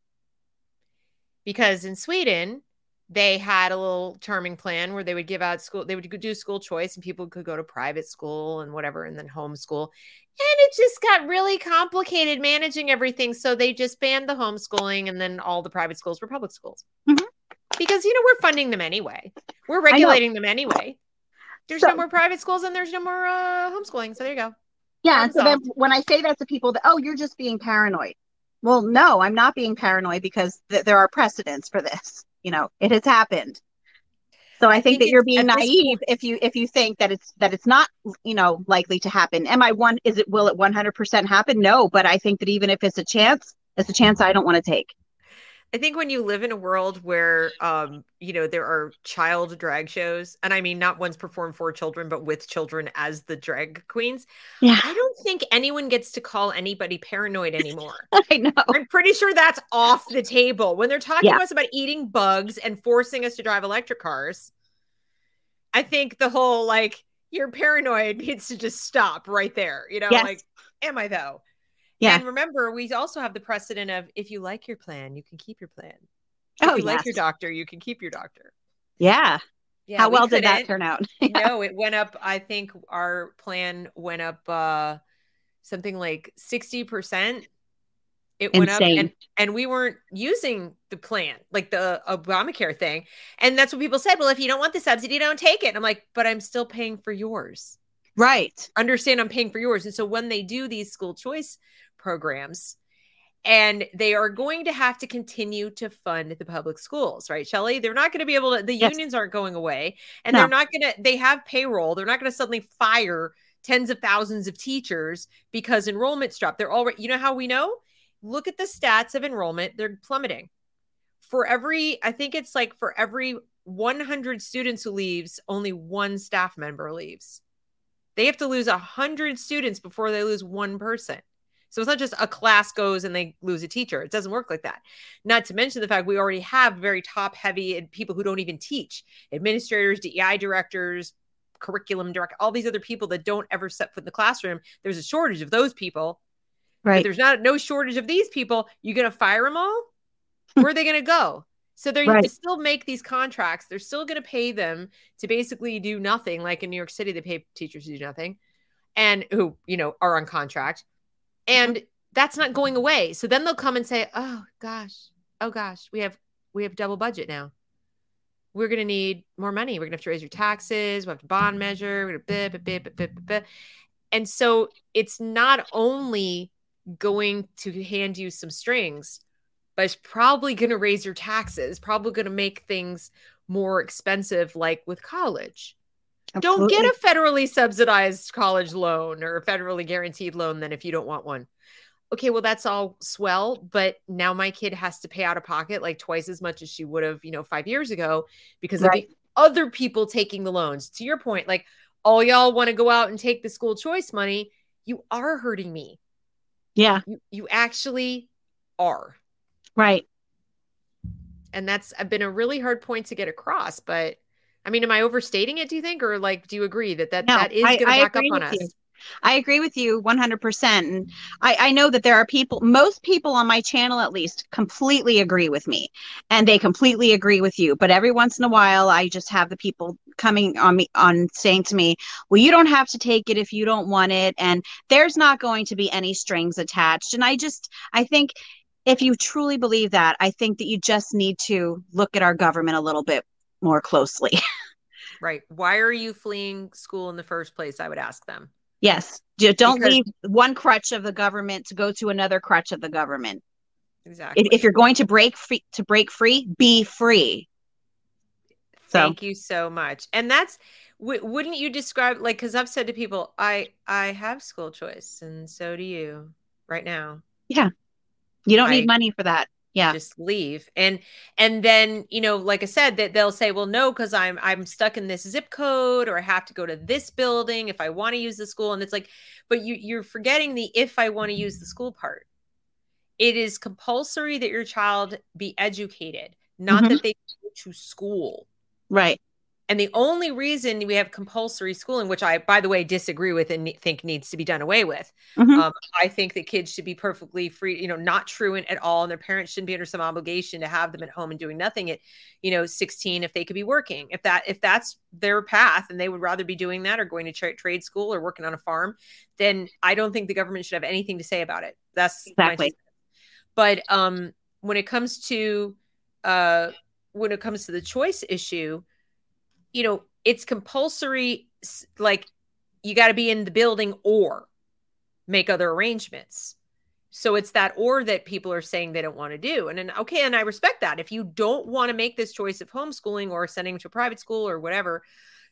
Because in Sweden, they had a little charming plan where they would give out school, they would do school choice and people could go to private school and whatever, and then homeschool. And it just got really complicated managing everything. So they just banned the homeschooling and then all the private schools were public schools. Mhm. Because, you know, we're funding them anyway, we're regulating them anyway. There's So- no more private schools and there's no more uh, homeschooling. So there you go. Yeah. And so then when I say that to people, that oh, you're just being paranoid. Well, no, I'm not being paranoid because th- there are precedents for this. You know, it has happened. So I, I think, think that you're being naive if you if you think that it's that it's not you know likely to happen. Am I one? Is it will it 100% happen? No, but I think that even if it's a chance, it's a chance I don't want to take. I think when you live in a world where, um, you know, there are child drag shows, and I mean, not ones performed for children, but with children as the drag queens, Yeah, I don't think anyone gets to call anybody paranoid anymore. I know. I'm pretty sure that's off the table. When they're talking Yeah. to us about eating bugs and forcing us to drive electric cars, I think the whole like, you're paranoid needs to just stop right there. You know, Yes. like, am I though? Yeah. And remember, we also have the precedent of if you like your plan, you can keep your plan. Oh, if you like your doctor, you can keep your doctor. Yeah. Yeah, How we well did that turn out? no, it went up. I think our plan went up uh something like 60%. It went up and and we weren't using the plan, like the Obamacare thing. And that's what people said. Well, if you don't want the subsidy, don't take it. And I'm like, but I'm still paying for yours. Right. Understand I'm paying for yours. And so when they do these school choice programs, and they are going to have to continue to fund the public schools, right, Shelly? They're not going to be able to, the Yes. unions aren't going away, and No. they're not going to, they have payroll. They're not going to suddenly fire tens of thousands of teachers because enrollment's dropped. They're already, you know how we know? Look at the stats of enrollment, they're plummeting. For every, I think it's like for every 100 students who leaves, only one staff member leaves. They have to lose 100 students before they lose one person. So it's not just a class goes and they lose a teacher. It doesn't work like that. Not to mention the fact we already have very top heavy and people who don't even teach administrators, DEI directors, curriculum director, all these other people that don't ever set foot in the classroom. There's a shortage of those people. Right. there's not no shortage of these people. You going to fire them all? Where are they going to go? So they're Right. still make these contracts. They're still going to pay them to basically do nothing. Like in New York City, they pay teachers to do nothing, and who you know are on contract, Mm-hmm. and that's not going away. So then they'll come and say, "Oh gosh, oh gosh, we have we have double budget now. We're going to need more money. We're going to have to raise your taxes. We have to bond measure. We're going to bit, bit, bit, bit, bit." And so it's not only going to hand you some strings, but it's probably going to raise your taxes, probably going to make things more expensive, like with college. Don't get a federally subsidized college loan or a federally guaranteed loan then if you don't want one. Okay, well, that's all swell, but now my kid has to pay out of pocket like twice as much as she would have, you know, five years ago because Right. of the other people taking the loans. To your point, like all y'all want to go out and take the school choice money. You are hurting me. Yeah. You, you actually are. Right. and that's been a really hard point to get across but i mean am i overstating it do you think or like do you agree that that, No, that is going to back up on us you. I agree with you 100%. And I, I know that there are people, most people on my channel at least, completely agree with me and they completely agree with you. But every once in a while, I just have the people coming on me on saying to me, well, you don't have to take it if you don't want it. And there's not going to be any strings attached. And I just, I think if you truly believe that, I think that you just need to look at our government a little bit more closely. right why are you fleeing school in the first place i would ask them Yes. Don't Because- leave one crutch of the government to go to another crutch of the government. exactly If, if you're going to break free to break free, be free. So Thank you so much. And that's w- wouldn't you describe like cuz I've said to people I I have school choice and so do you right now. Yeah. You don't I- need money for that. Yeah. Just leave. And and then, you know, like I said that they'll say, "Well, no, cuz I'm I'm stuck in this zip code or I have to go to this building if I want to use the school." And it's like, but you you're forgetting the if I want to use the school part. It is compulsory that your child be educated, not Mhm. that they go to school. Right. And the only reason we have compulsory schooling, which I, by the way, disagree with and think needs to be done away with, Mhm. um, I think that kids should be perfectly free, you know, not truant at all, and their parents shouldn't be under some obligation to have them at home and doing nothing at, you know, 16 if they could be working. If that if that's their path and they would rather be doing that or going to tra- trade school or working on a farm, then I don't think the government should have anything to say about it. That's my Exactly. But um, when it comes to uh, when it comes to the choice issue, you know, it's compulsory. Like you got to be in the building or make other arrangements. So it's that or that people are saying they don't want to do. And then, okay, and I respect that. If you don't want to make this choice of homeschooling or sending to a private school or whatever,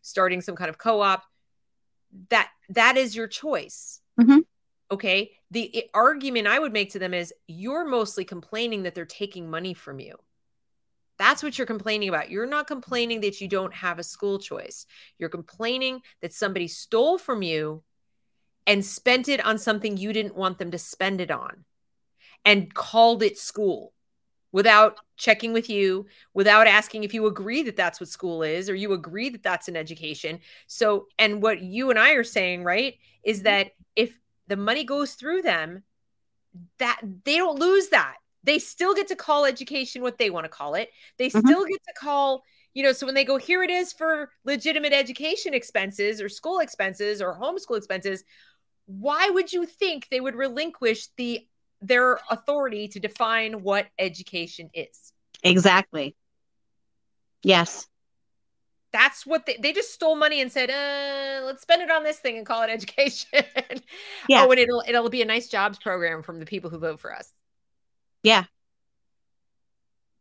starting some kind of co-op, that that is your choice. Mhm. Okay. The argument I would make to them is you're mostly complaining that they're taking money from you. That's what you're complaining about. You're not complaining that you don't have a school choice. You're complaining that somebody stole from you and spent it on something you didn't want them to spend it on and called it school without checking with you, without asking if you agree that that's what school is or you agree that that's an education. So, and what you and I are saying, right, is mm-hmm. that if the money goes through them, that they don't lose that. They still get to call education what they want to call it. They Mhm. still get to call, you know, so when they go, here it is for legitimate education expenses or school expenses or homeschool expenses, why would you think they would relinquish the their authority to define what education is? Exactly. Yes. That's what they, they just stole money and said, uh, let's spend it on this thing and call it education. Yeah. Oh, and it'll it'll be a nice jobs program from the people who vote for us. Yeah.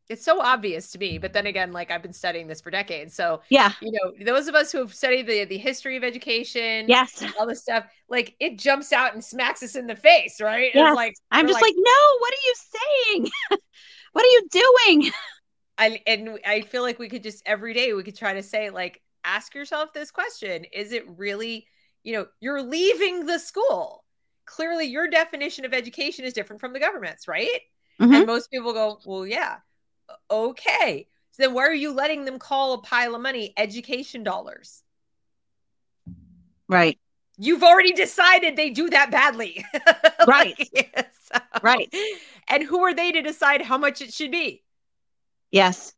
It's so obvious to me, but then again, like I've been studying this for decades. So, Yeah. you know, those of us who have studied the, the history of education, Yes. all this stuff, like it jumps out and smacks us in the face, right? Yes. It's like I'm just like, no, what are you saying? what are you doing? I, and I feel like we could just every day we could try to say like ask yourself this question is it really you know you're leaving the school clearly your definition of education is different from the government's right Mhm. and most people go well yeah okay so then why are you letting them call a pile of money education dollars Right. you've already decided they do that badly Right. Like, so- Right. and who are they to decide how much it should be Yes.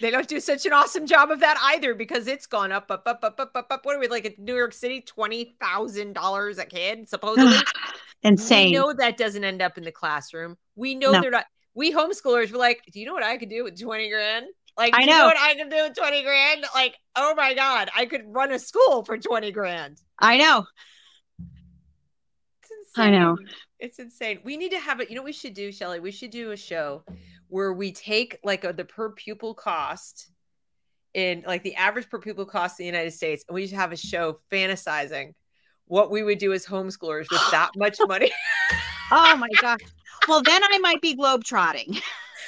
They don't do such an awesome job of that either because it's gone up, up, up, up, up, up, up. What are we like in New York City? Twenty thousand dollars a kid, supposedly. Insane. We know that doesn't end up in the classroom. We know No. they're not. We homeschoolers were like, do you know what I could do with twenty grand? Like, I do you know know. what I could do with twenty grand? Like, oh my god, I could run a school for twenty grand. I know. It's insane. I know. It's insane. We need to have it. You know what we should do, Shelly? We should do a show where we take like a, the per pupil cost in like the average per pupil cost in the United States, and we should have a show fantasizing what we would do as homeschoolers with that much money. Oh my gosh. Well, then I might be globetrotting.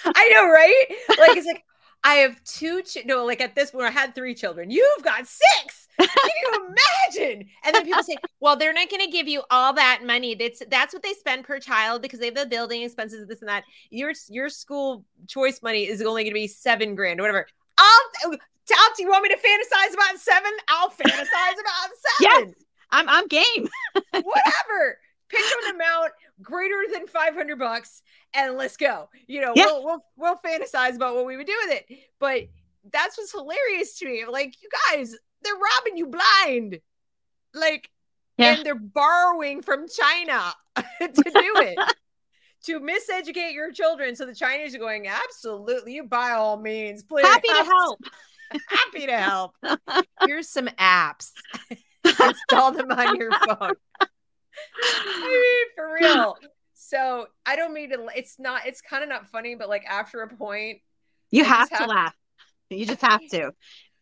I know, right? Like it's like I have two. Ch- no, like at this point, I had three children. You've got six. Can you imagine? And then people say, "Well, they're not going to give you all that money. That's that's what they spend per child because they have the building expenses, of this and that. Your your school choice money is only going to be seven grand or whatever. I'll uh, tell you want me to fantasize about seven? I'll fantasize about seven. I'm I'm game. Whatever. Pick an amount greater than 500 bucks and let's go. You know, Yeah. we'll, we'll we'll fantasize about what we would do with it. But that's what's hilarious to me. Like, you guys, they're robbing you blind. Like, Yeah. and they're borrowing from China to do it. to miseducate your children. So the Chinese are going, absolutely, you by all means, please. Happy to help. Happy to help. Here's some apps. Install them on your phone. I mean, for real. So I don't mean to. It's not. It's kind of not funny, but like after a point, You I have to laugh. You just have to,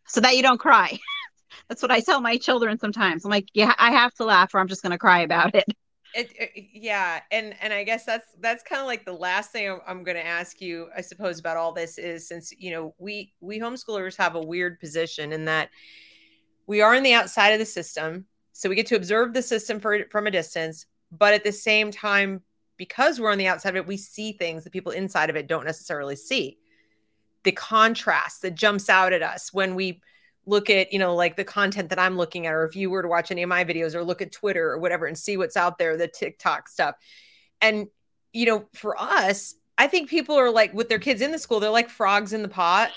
so that you don't cry. That's what I tell my children sometimes. I'm like, yeah, I have to laugh, or I'm just going to cry about it. It, it, yeah and and i guess that's that's kind of like the last thing i'm, I'm going to ask you i suppose about all this is since you know we we homeschoolers have a weird position in that we are on the outside of the system so we get to observe the system for, from a distance but at the same time because we're on the outside of it we see things that people inside of it don't necessarily see. The contrast that jumps out at us when we look at you know like the content that i'm looking at or if you were to watch any of my videos or look at twitter or whatever and see what's out there the tiktok stuff. And you know for us i think people are like with their kids in the school they're like frogs in the pot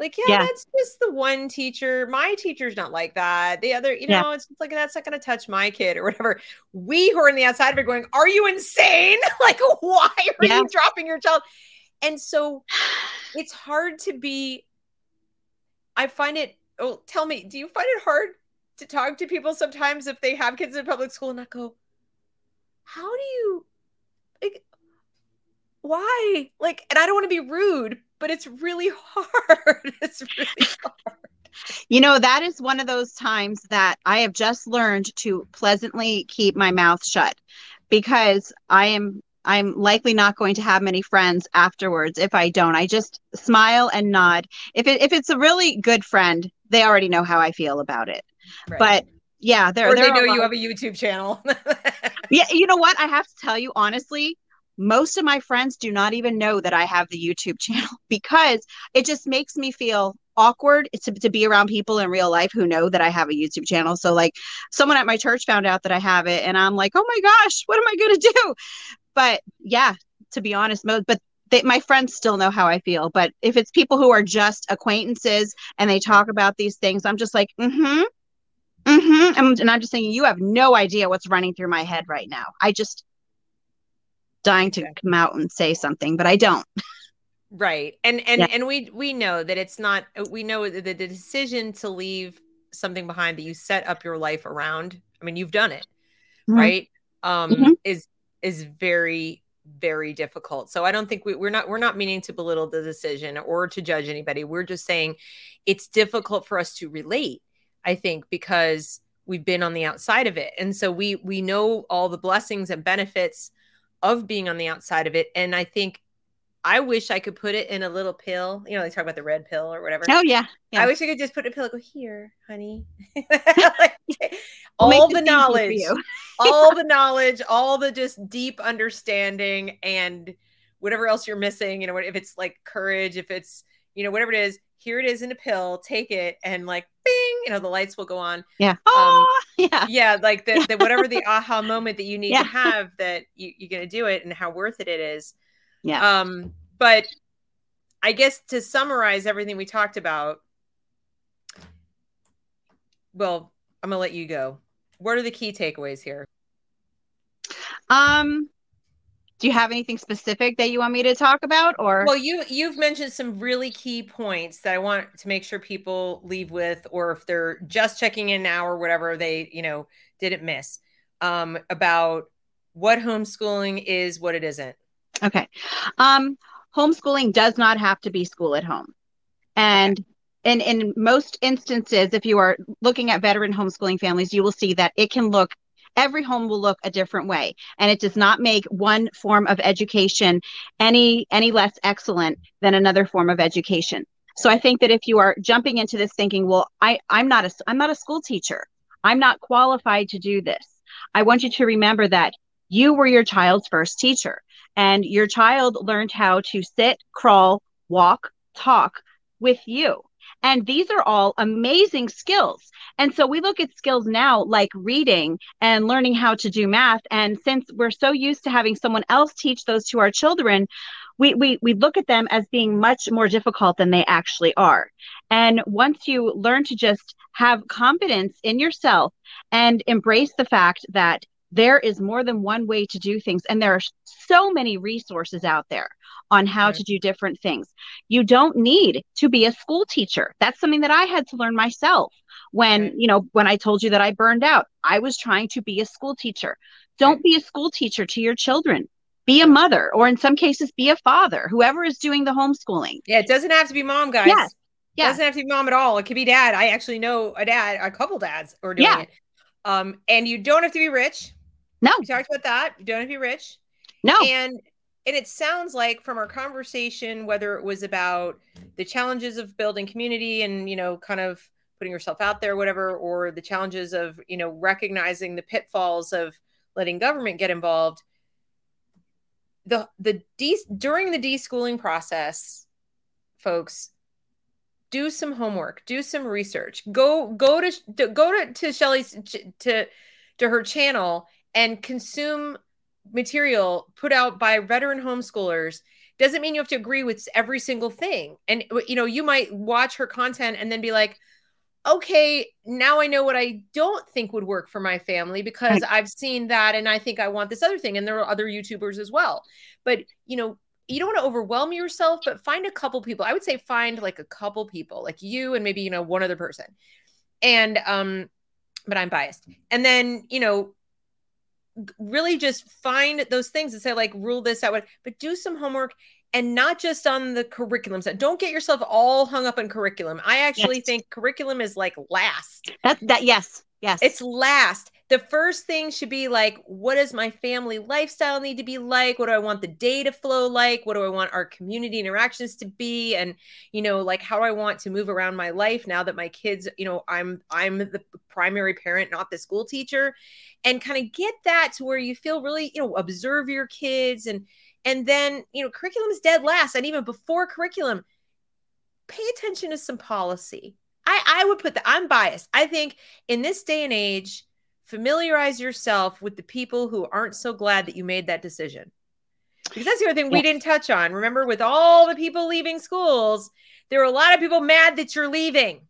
like yeah, yeah. that's just the one teacher my teacher's not like that the other you know yeah. it's like that's not going to touch my kid or whatever we who are on the outside of it going are you insane like why are yeah. you dropping your child and so it's hard to be i find it oh, tell me, do you find it hard to talk to people sometimes if they have kids in public school and not go, how do you, like, why? Like, and I don't want to be rude, but it's really hard. it's really hard. You know, that is one of those times that I have just learned to pleasantly keep my mouth shut because I am I'm likely not going to have many friends afterwards if I don't. I just smile and nod. If it if it's a really good friend, they already know how I feel about it. Right. But yeah, they're, or they know you have a YouTube channel. yeah, you know what? I have to tell you honestly, most of my friends do not even know that I have the YouTube channel because it just makes me feel awkward to, to be around people in real life who know that I have a YouTube channel. So like someone at my church found out that I have it and I'm like, oh my gosh, what am I going to do? But yeah, to be honest, but they, my friends still know how I feel. But if it's people who are just acquaintances and they talk about these things, I'm just like, mm-hmm. Mm-hmm. And, and I'm just saying, you have no idea what's running through my head right now. I just dying to come out and say something, but I don't. Right. And and yeah. and we we know that it's not we know that the decision to leave something behind that you set up your life around. I mean, you've done it, mm-hmm. right? Um mm-hmm. is is very very difficult. So I don't think we, we're not we're not meaning to belittle the decision or to judge anybody. We're just saying it's difficult for us to relate. I think because we've been on the outside of it, and so we we know all the blessings and benefits of being on the outside of it. And I think I wish I could put it in a little pill. You know, they talk about the red pill or whatever. Oh yeah. yeah. I wish I could just put a pill. Go here, honey. like, all the knowledge, all the knowledge, all the just deep understanding, and whatever else you're missing. You know, if it's like courage, if it's you know whatever it is, here it is in a pill. Take it, and like, bing, you know, the lights will go on. Yeah. Oh, um, yeah. Yeah, like the, the whatever the aha moment that you need yeah. to have that you, you're gonna do it, and how worth it it is yeah. Um, but I guess to summarize everything we talked about, well, I'm gonna let you go. What are the key takeaways here? Um, do you have anything specific that you want me to talk about or well you you've mentioned some really key points that i want to make sure people leave with or if they're just checking in now or whatever they you know didn't miss um, about what homeschooling is what it isn't Okay. Um, homeschooling does not have to be school at home. And okay. in, in most instances, if you are looking at veteran homeschooling families, you will see that it can look every home will look a different way and it does not make one form of education any any less excellent than another form of education. So i think that if you are jumping into this thinking well i i'm not a i'm not a school teacher. I'm not qualified to do this. I want you to remember that you were your child's first teacher and your child learned how to sit, crawl, walk, talk with you. And these are all amazing skills. And so we look at skills now like reading and learning how to do math. And since we're so used to having someone else teach those to our children, we, we, we look at them as being much more difficult than they actually are. And once you learn to just have confidence in yourself and embrace the fact that there is more than one way to do things and there are so many resources out there on how right. to do different things you don't need to be a school teacher that's something that i had to learn myself when right. you know when i told you that i burned out i was trying to be a school teacher don't right. be a school teacher to your children be a mother or in some cases be a father whoever is doing the homeschooling yeah it doesn't have to be mom guys yes Yeah. It doesn't have to be mom at all. It could be dad. I actually know a dad, a couple dads are doing yeah. it. Um, and you don't have to be rich. No. We talked about that. You don't have to be rich. No. And and it sounds like from our conversation, whether it was about the challenges of building community and you know, kind of putting yourself out there, whatever, or the challenges of you know recognizing the pitfalls of letting government get involved. The the de- during the deschooling process, folks, do some homework, do some research. Go go to go to, to Shelly's to to her channel and consume material put out by veteran homeschoolers doesn't mean you have to agree with every single thing. And you know, you might watch her content and then be like, okay, now I know what I don't think would work for my family because I've seen that and I think I want this other thing. And there are other YouTubers as well. But, you know, you don't want to overwhelm yourself, but find a couple people. I would say find like a couple people, like you and maybe, you know, one other person. And, um, but I'm biased. And then, you know, really just find those things and say like rule this out but do some homework and not just on the curriculum side. Don't get yourself all hung up on curriculum. I actually yes. think curriculum is like last. That that yes. Yes. It's last. The first thing should be like, what does my family lifestyle need to be like? What do I want the day to flow like? What do I want our community interactions to be? And, you know, like how do I want to move around my life now that my kids, you know, I'm I'm the primary parent, not the school teacher. And kind of get that to where you feel really, you know, observe your kids and and then, you know, curriculum is dead last. And even before curriculum, pay attention to some policy I, I would put that I'm biased. I think in this day and age, familiarize yourself with the people who aren't so glad that you made that decision. Because that's the other thing we didn't touch on. Remember, with all the people leaving schools, there are a lot of people mad that you're leaving.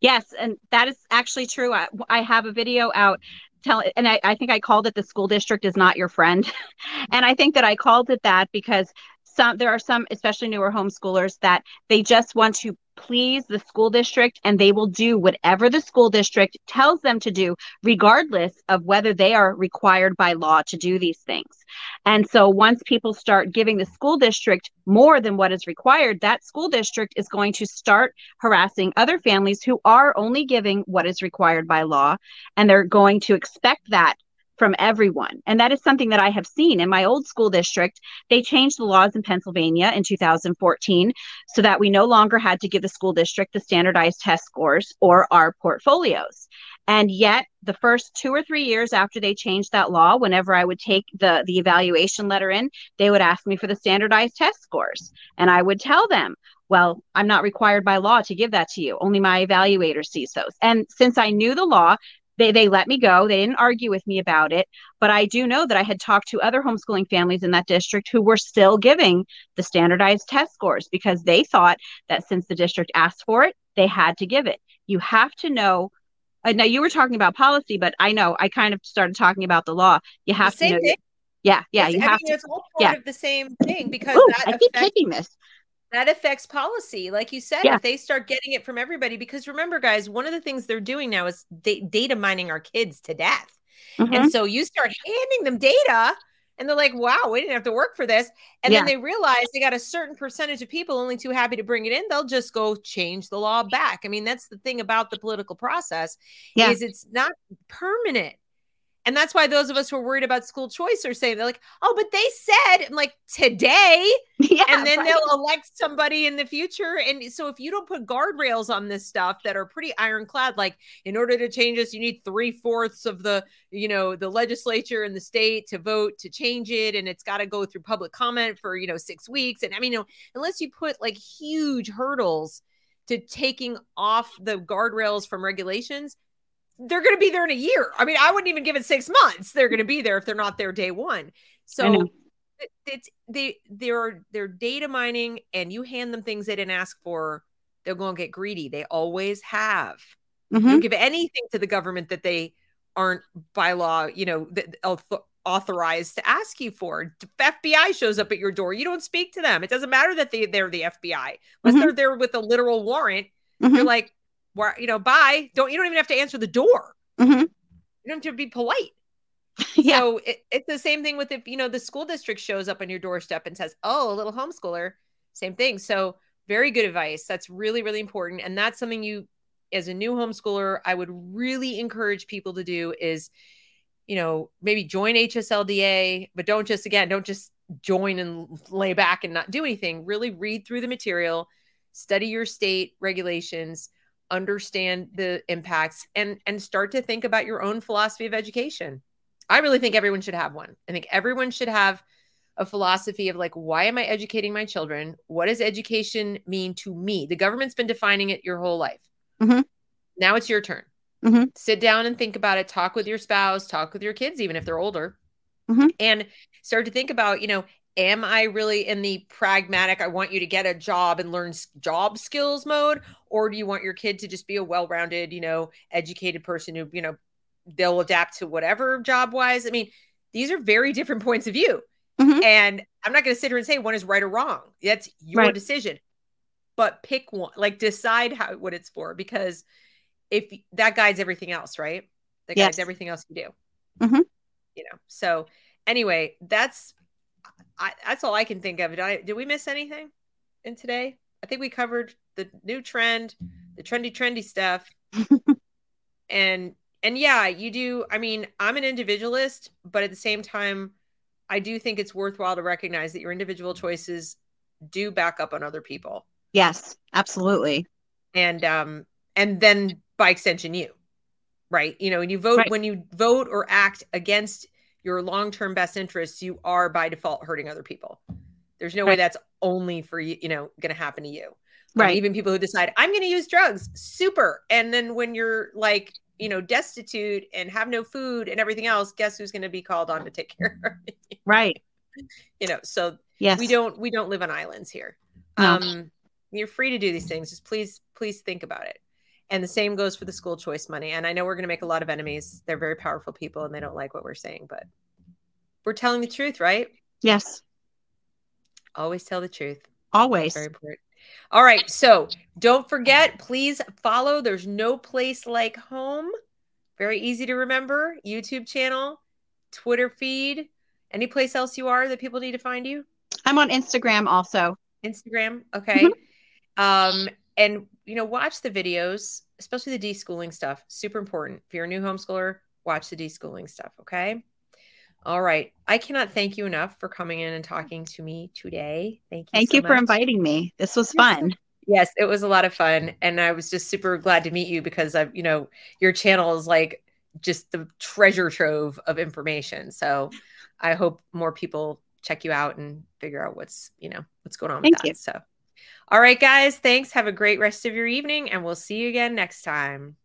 Yes, and that is actually true. I, I have a video out tell and I, I think I called it the school district is not your friend. and I think that I called it that because some there are some especially newer homeschoolers that they just want to please the school district and they will do whatever the school district tells them to do regardless of whether they are required by law to do these things. And so once people start giving the school district more than what is required that school district is going to start harassing other families who are only giving what is required by law and they're going to expect that from everyone. And that is something that I have seen in my old school district. They changed the laws in Pennsylvania in 2014 so that we no longer had to give the school district the standardized test scores or our portfolios. And yet, the first two or three years after they changed that law, whenever I would take the, the evaluation letter in, they would ask me for the standardized test scores. And I would tell them, well, I'm not required by law to give that to you. Only my evaluator sees those. And since I knew the law, they they let me go. They didn't argue with me about it but i do know that i had talked to other homeschooling families in that district who were still giving the standardized test scores because they thought that since the district asked for it they had to give it. You have to know uh, now you were talking about policy but i know i kind of started talking about the law. You have to know yeah yeah it's, you I have mean, to it's all part yeah. of the same thing because Ooh, that I keep taking this that affects policy like you said yeah. if they start getting it from everybody because remember guys one of the things they're doing now is da- data mining our kids to death mm-hmm. and so you start handing them data and they're like wow we didn't have to work for this and yeah. then they realize they got a certain percentage of people only too happy to bring it in they'll just go change the law back i mean that's the thing about the political process yeah. is it's not permanent and that's why those of us who are worried about school choice are saying they're like, oh, but they said, like today, yeah, and then right. they'll elect somebody in the future. And so if you don't put guardrails on this stuff that are pretty ironclad, like in order to change this, you need three fourths of the, you know, the legislature in the state to vote to change it, and it's got to go through public comment for you know six weeks. And I mean, you know, unless you put like huge hurdles to taking off the guardrails from regulations they're going to be there in a year. I mean, I wouldn't even give it six months. They're going to be there if they're not there day one. So it's they they're they're data mining, and you hand them things they didn't ask for, they're going to get greedy. They always have. Mm-hmm. You give anything to the government that they aren't by law, you know, authorized to ask you for. FBI shows up at your door, you don't speak to them. It doesn't matter that they they're the FBI, unless mm-hmm. they're there with a literal warrant. Mm-hmm. You're like, where you know, bye. Don't you don't even have to answer the door. Mm-hmm. You don't have to be polite. yeah. So it, it's the same thing with if you know the school district shows up on your doorstep and says, "Oh, a little homeschooler." Same thing. So Very good advice. That's really, really important. And that's something you, as a new homeschooler, I would really encourage people to do is, you know, maybe join HSLDA, but don't just, again, don't just join and lay back and not do anything. Really read through the material, study your state regulations, understand the impacts, and and start to think about your own philosophy of education. I really think everyone should have one. I think everyone should have a philosophy of like, why am I educating my children? What does education mean to me? The government's been defining it your whole life. Mm-hmm. Now it's your turn. Mm-hmm. Sit down and think about it. Talk with your spouse, talk with your kids, even if they're older, mm-hmm. and start to think about, you know, am I really in the pragmatic, I want you to get a job and learn job skills mode? Or do you want your kid to just be a well rounded, you know, educated person who, you know, they'll adapt to whatever job wise? I mean, these are very different points of view. Mm-hmm. And I'm not going to sit here and say one is right or wrong. That's your right. decision. But pick one, like decide how what it's for because if that guides everything else, right? That yes. guides everything else you do. Mm-hmm. You know. So anyway, that's I, that's all I can think of. Did, I, did we miss anything in today? I think we covered the new trend, the trendy, trendy stuff, and and yeah, you do. I mean, I'm an individualist, but at the same time, I do think it's worthwhile to recognize that your individual choices do back up on other people. Yes, absolutely. And um, and then by extension, you, right? You know, when you vote, right. when you vote or act against your long-term best interests, you are by default hurting other people. There's no right. way that's only for you, you know, going to happen to you. Right. Even people who decide I'm going to use drugs, super. And then when you're like, you know, destitute and have no food and everything else, guess who's going to be called on to take care of you? Right. You know, so yes. we don't we don't live on islands here. No. Um you're free to do these things. Just please please think about it. And the same goes for the school choice money. And I know we're going to make a lot of enemies. They're very powerful people and they don't like what we're saying, but we're telling the truth, right? Yes. Always tell the truth. Always. Very important. All right. So don't forget, please follow. There's no place like home. Very easy to remember. YouTube channel, Twitter feed. Any place else you are that people need to find you? I'm on Instagram also. Instagram. Okay. Mm-hmm. Um, and you know, watch the videos, especially the deschooling stuff. Super important. If you're a new homeschooler, watch the deschooling stuff. Okay. All right. I cannot thank you enough for coming in and talking to me today. Thank you. Thank so you much. for inviting me. This was fun. Yes, it was a lot of fun. And I was just super glad to meet you because I've, you know, your channel is like just the treasure trove of information. So I hope more people check you out and figure out what's, you know, what's going on Thank with that. You. So all right, guys, thanks. Have a great rest of your evening, and we'll see you again next time.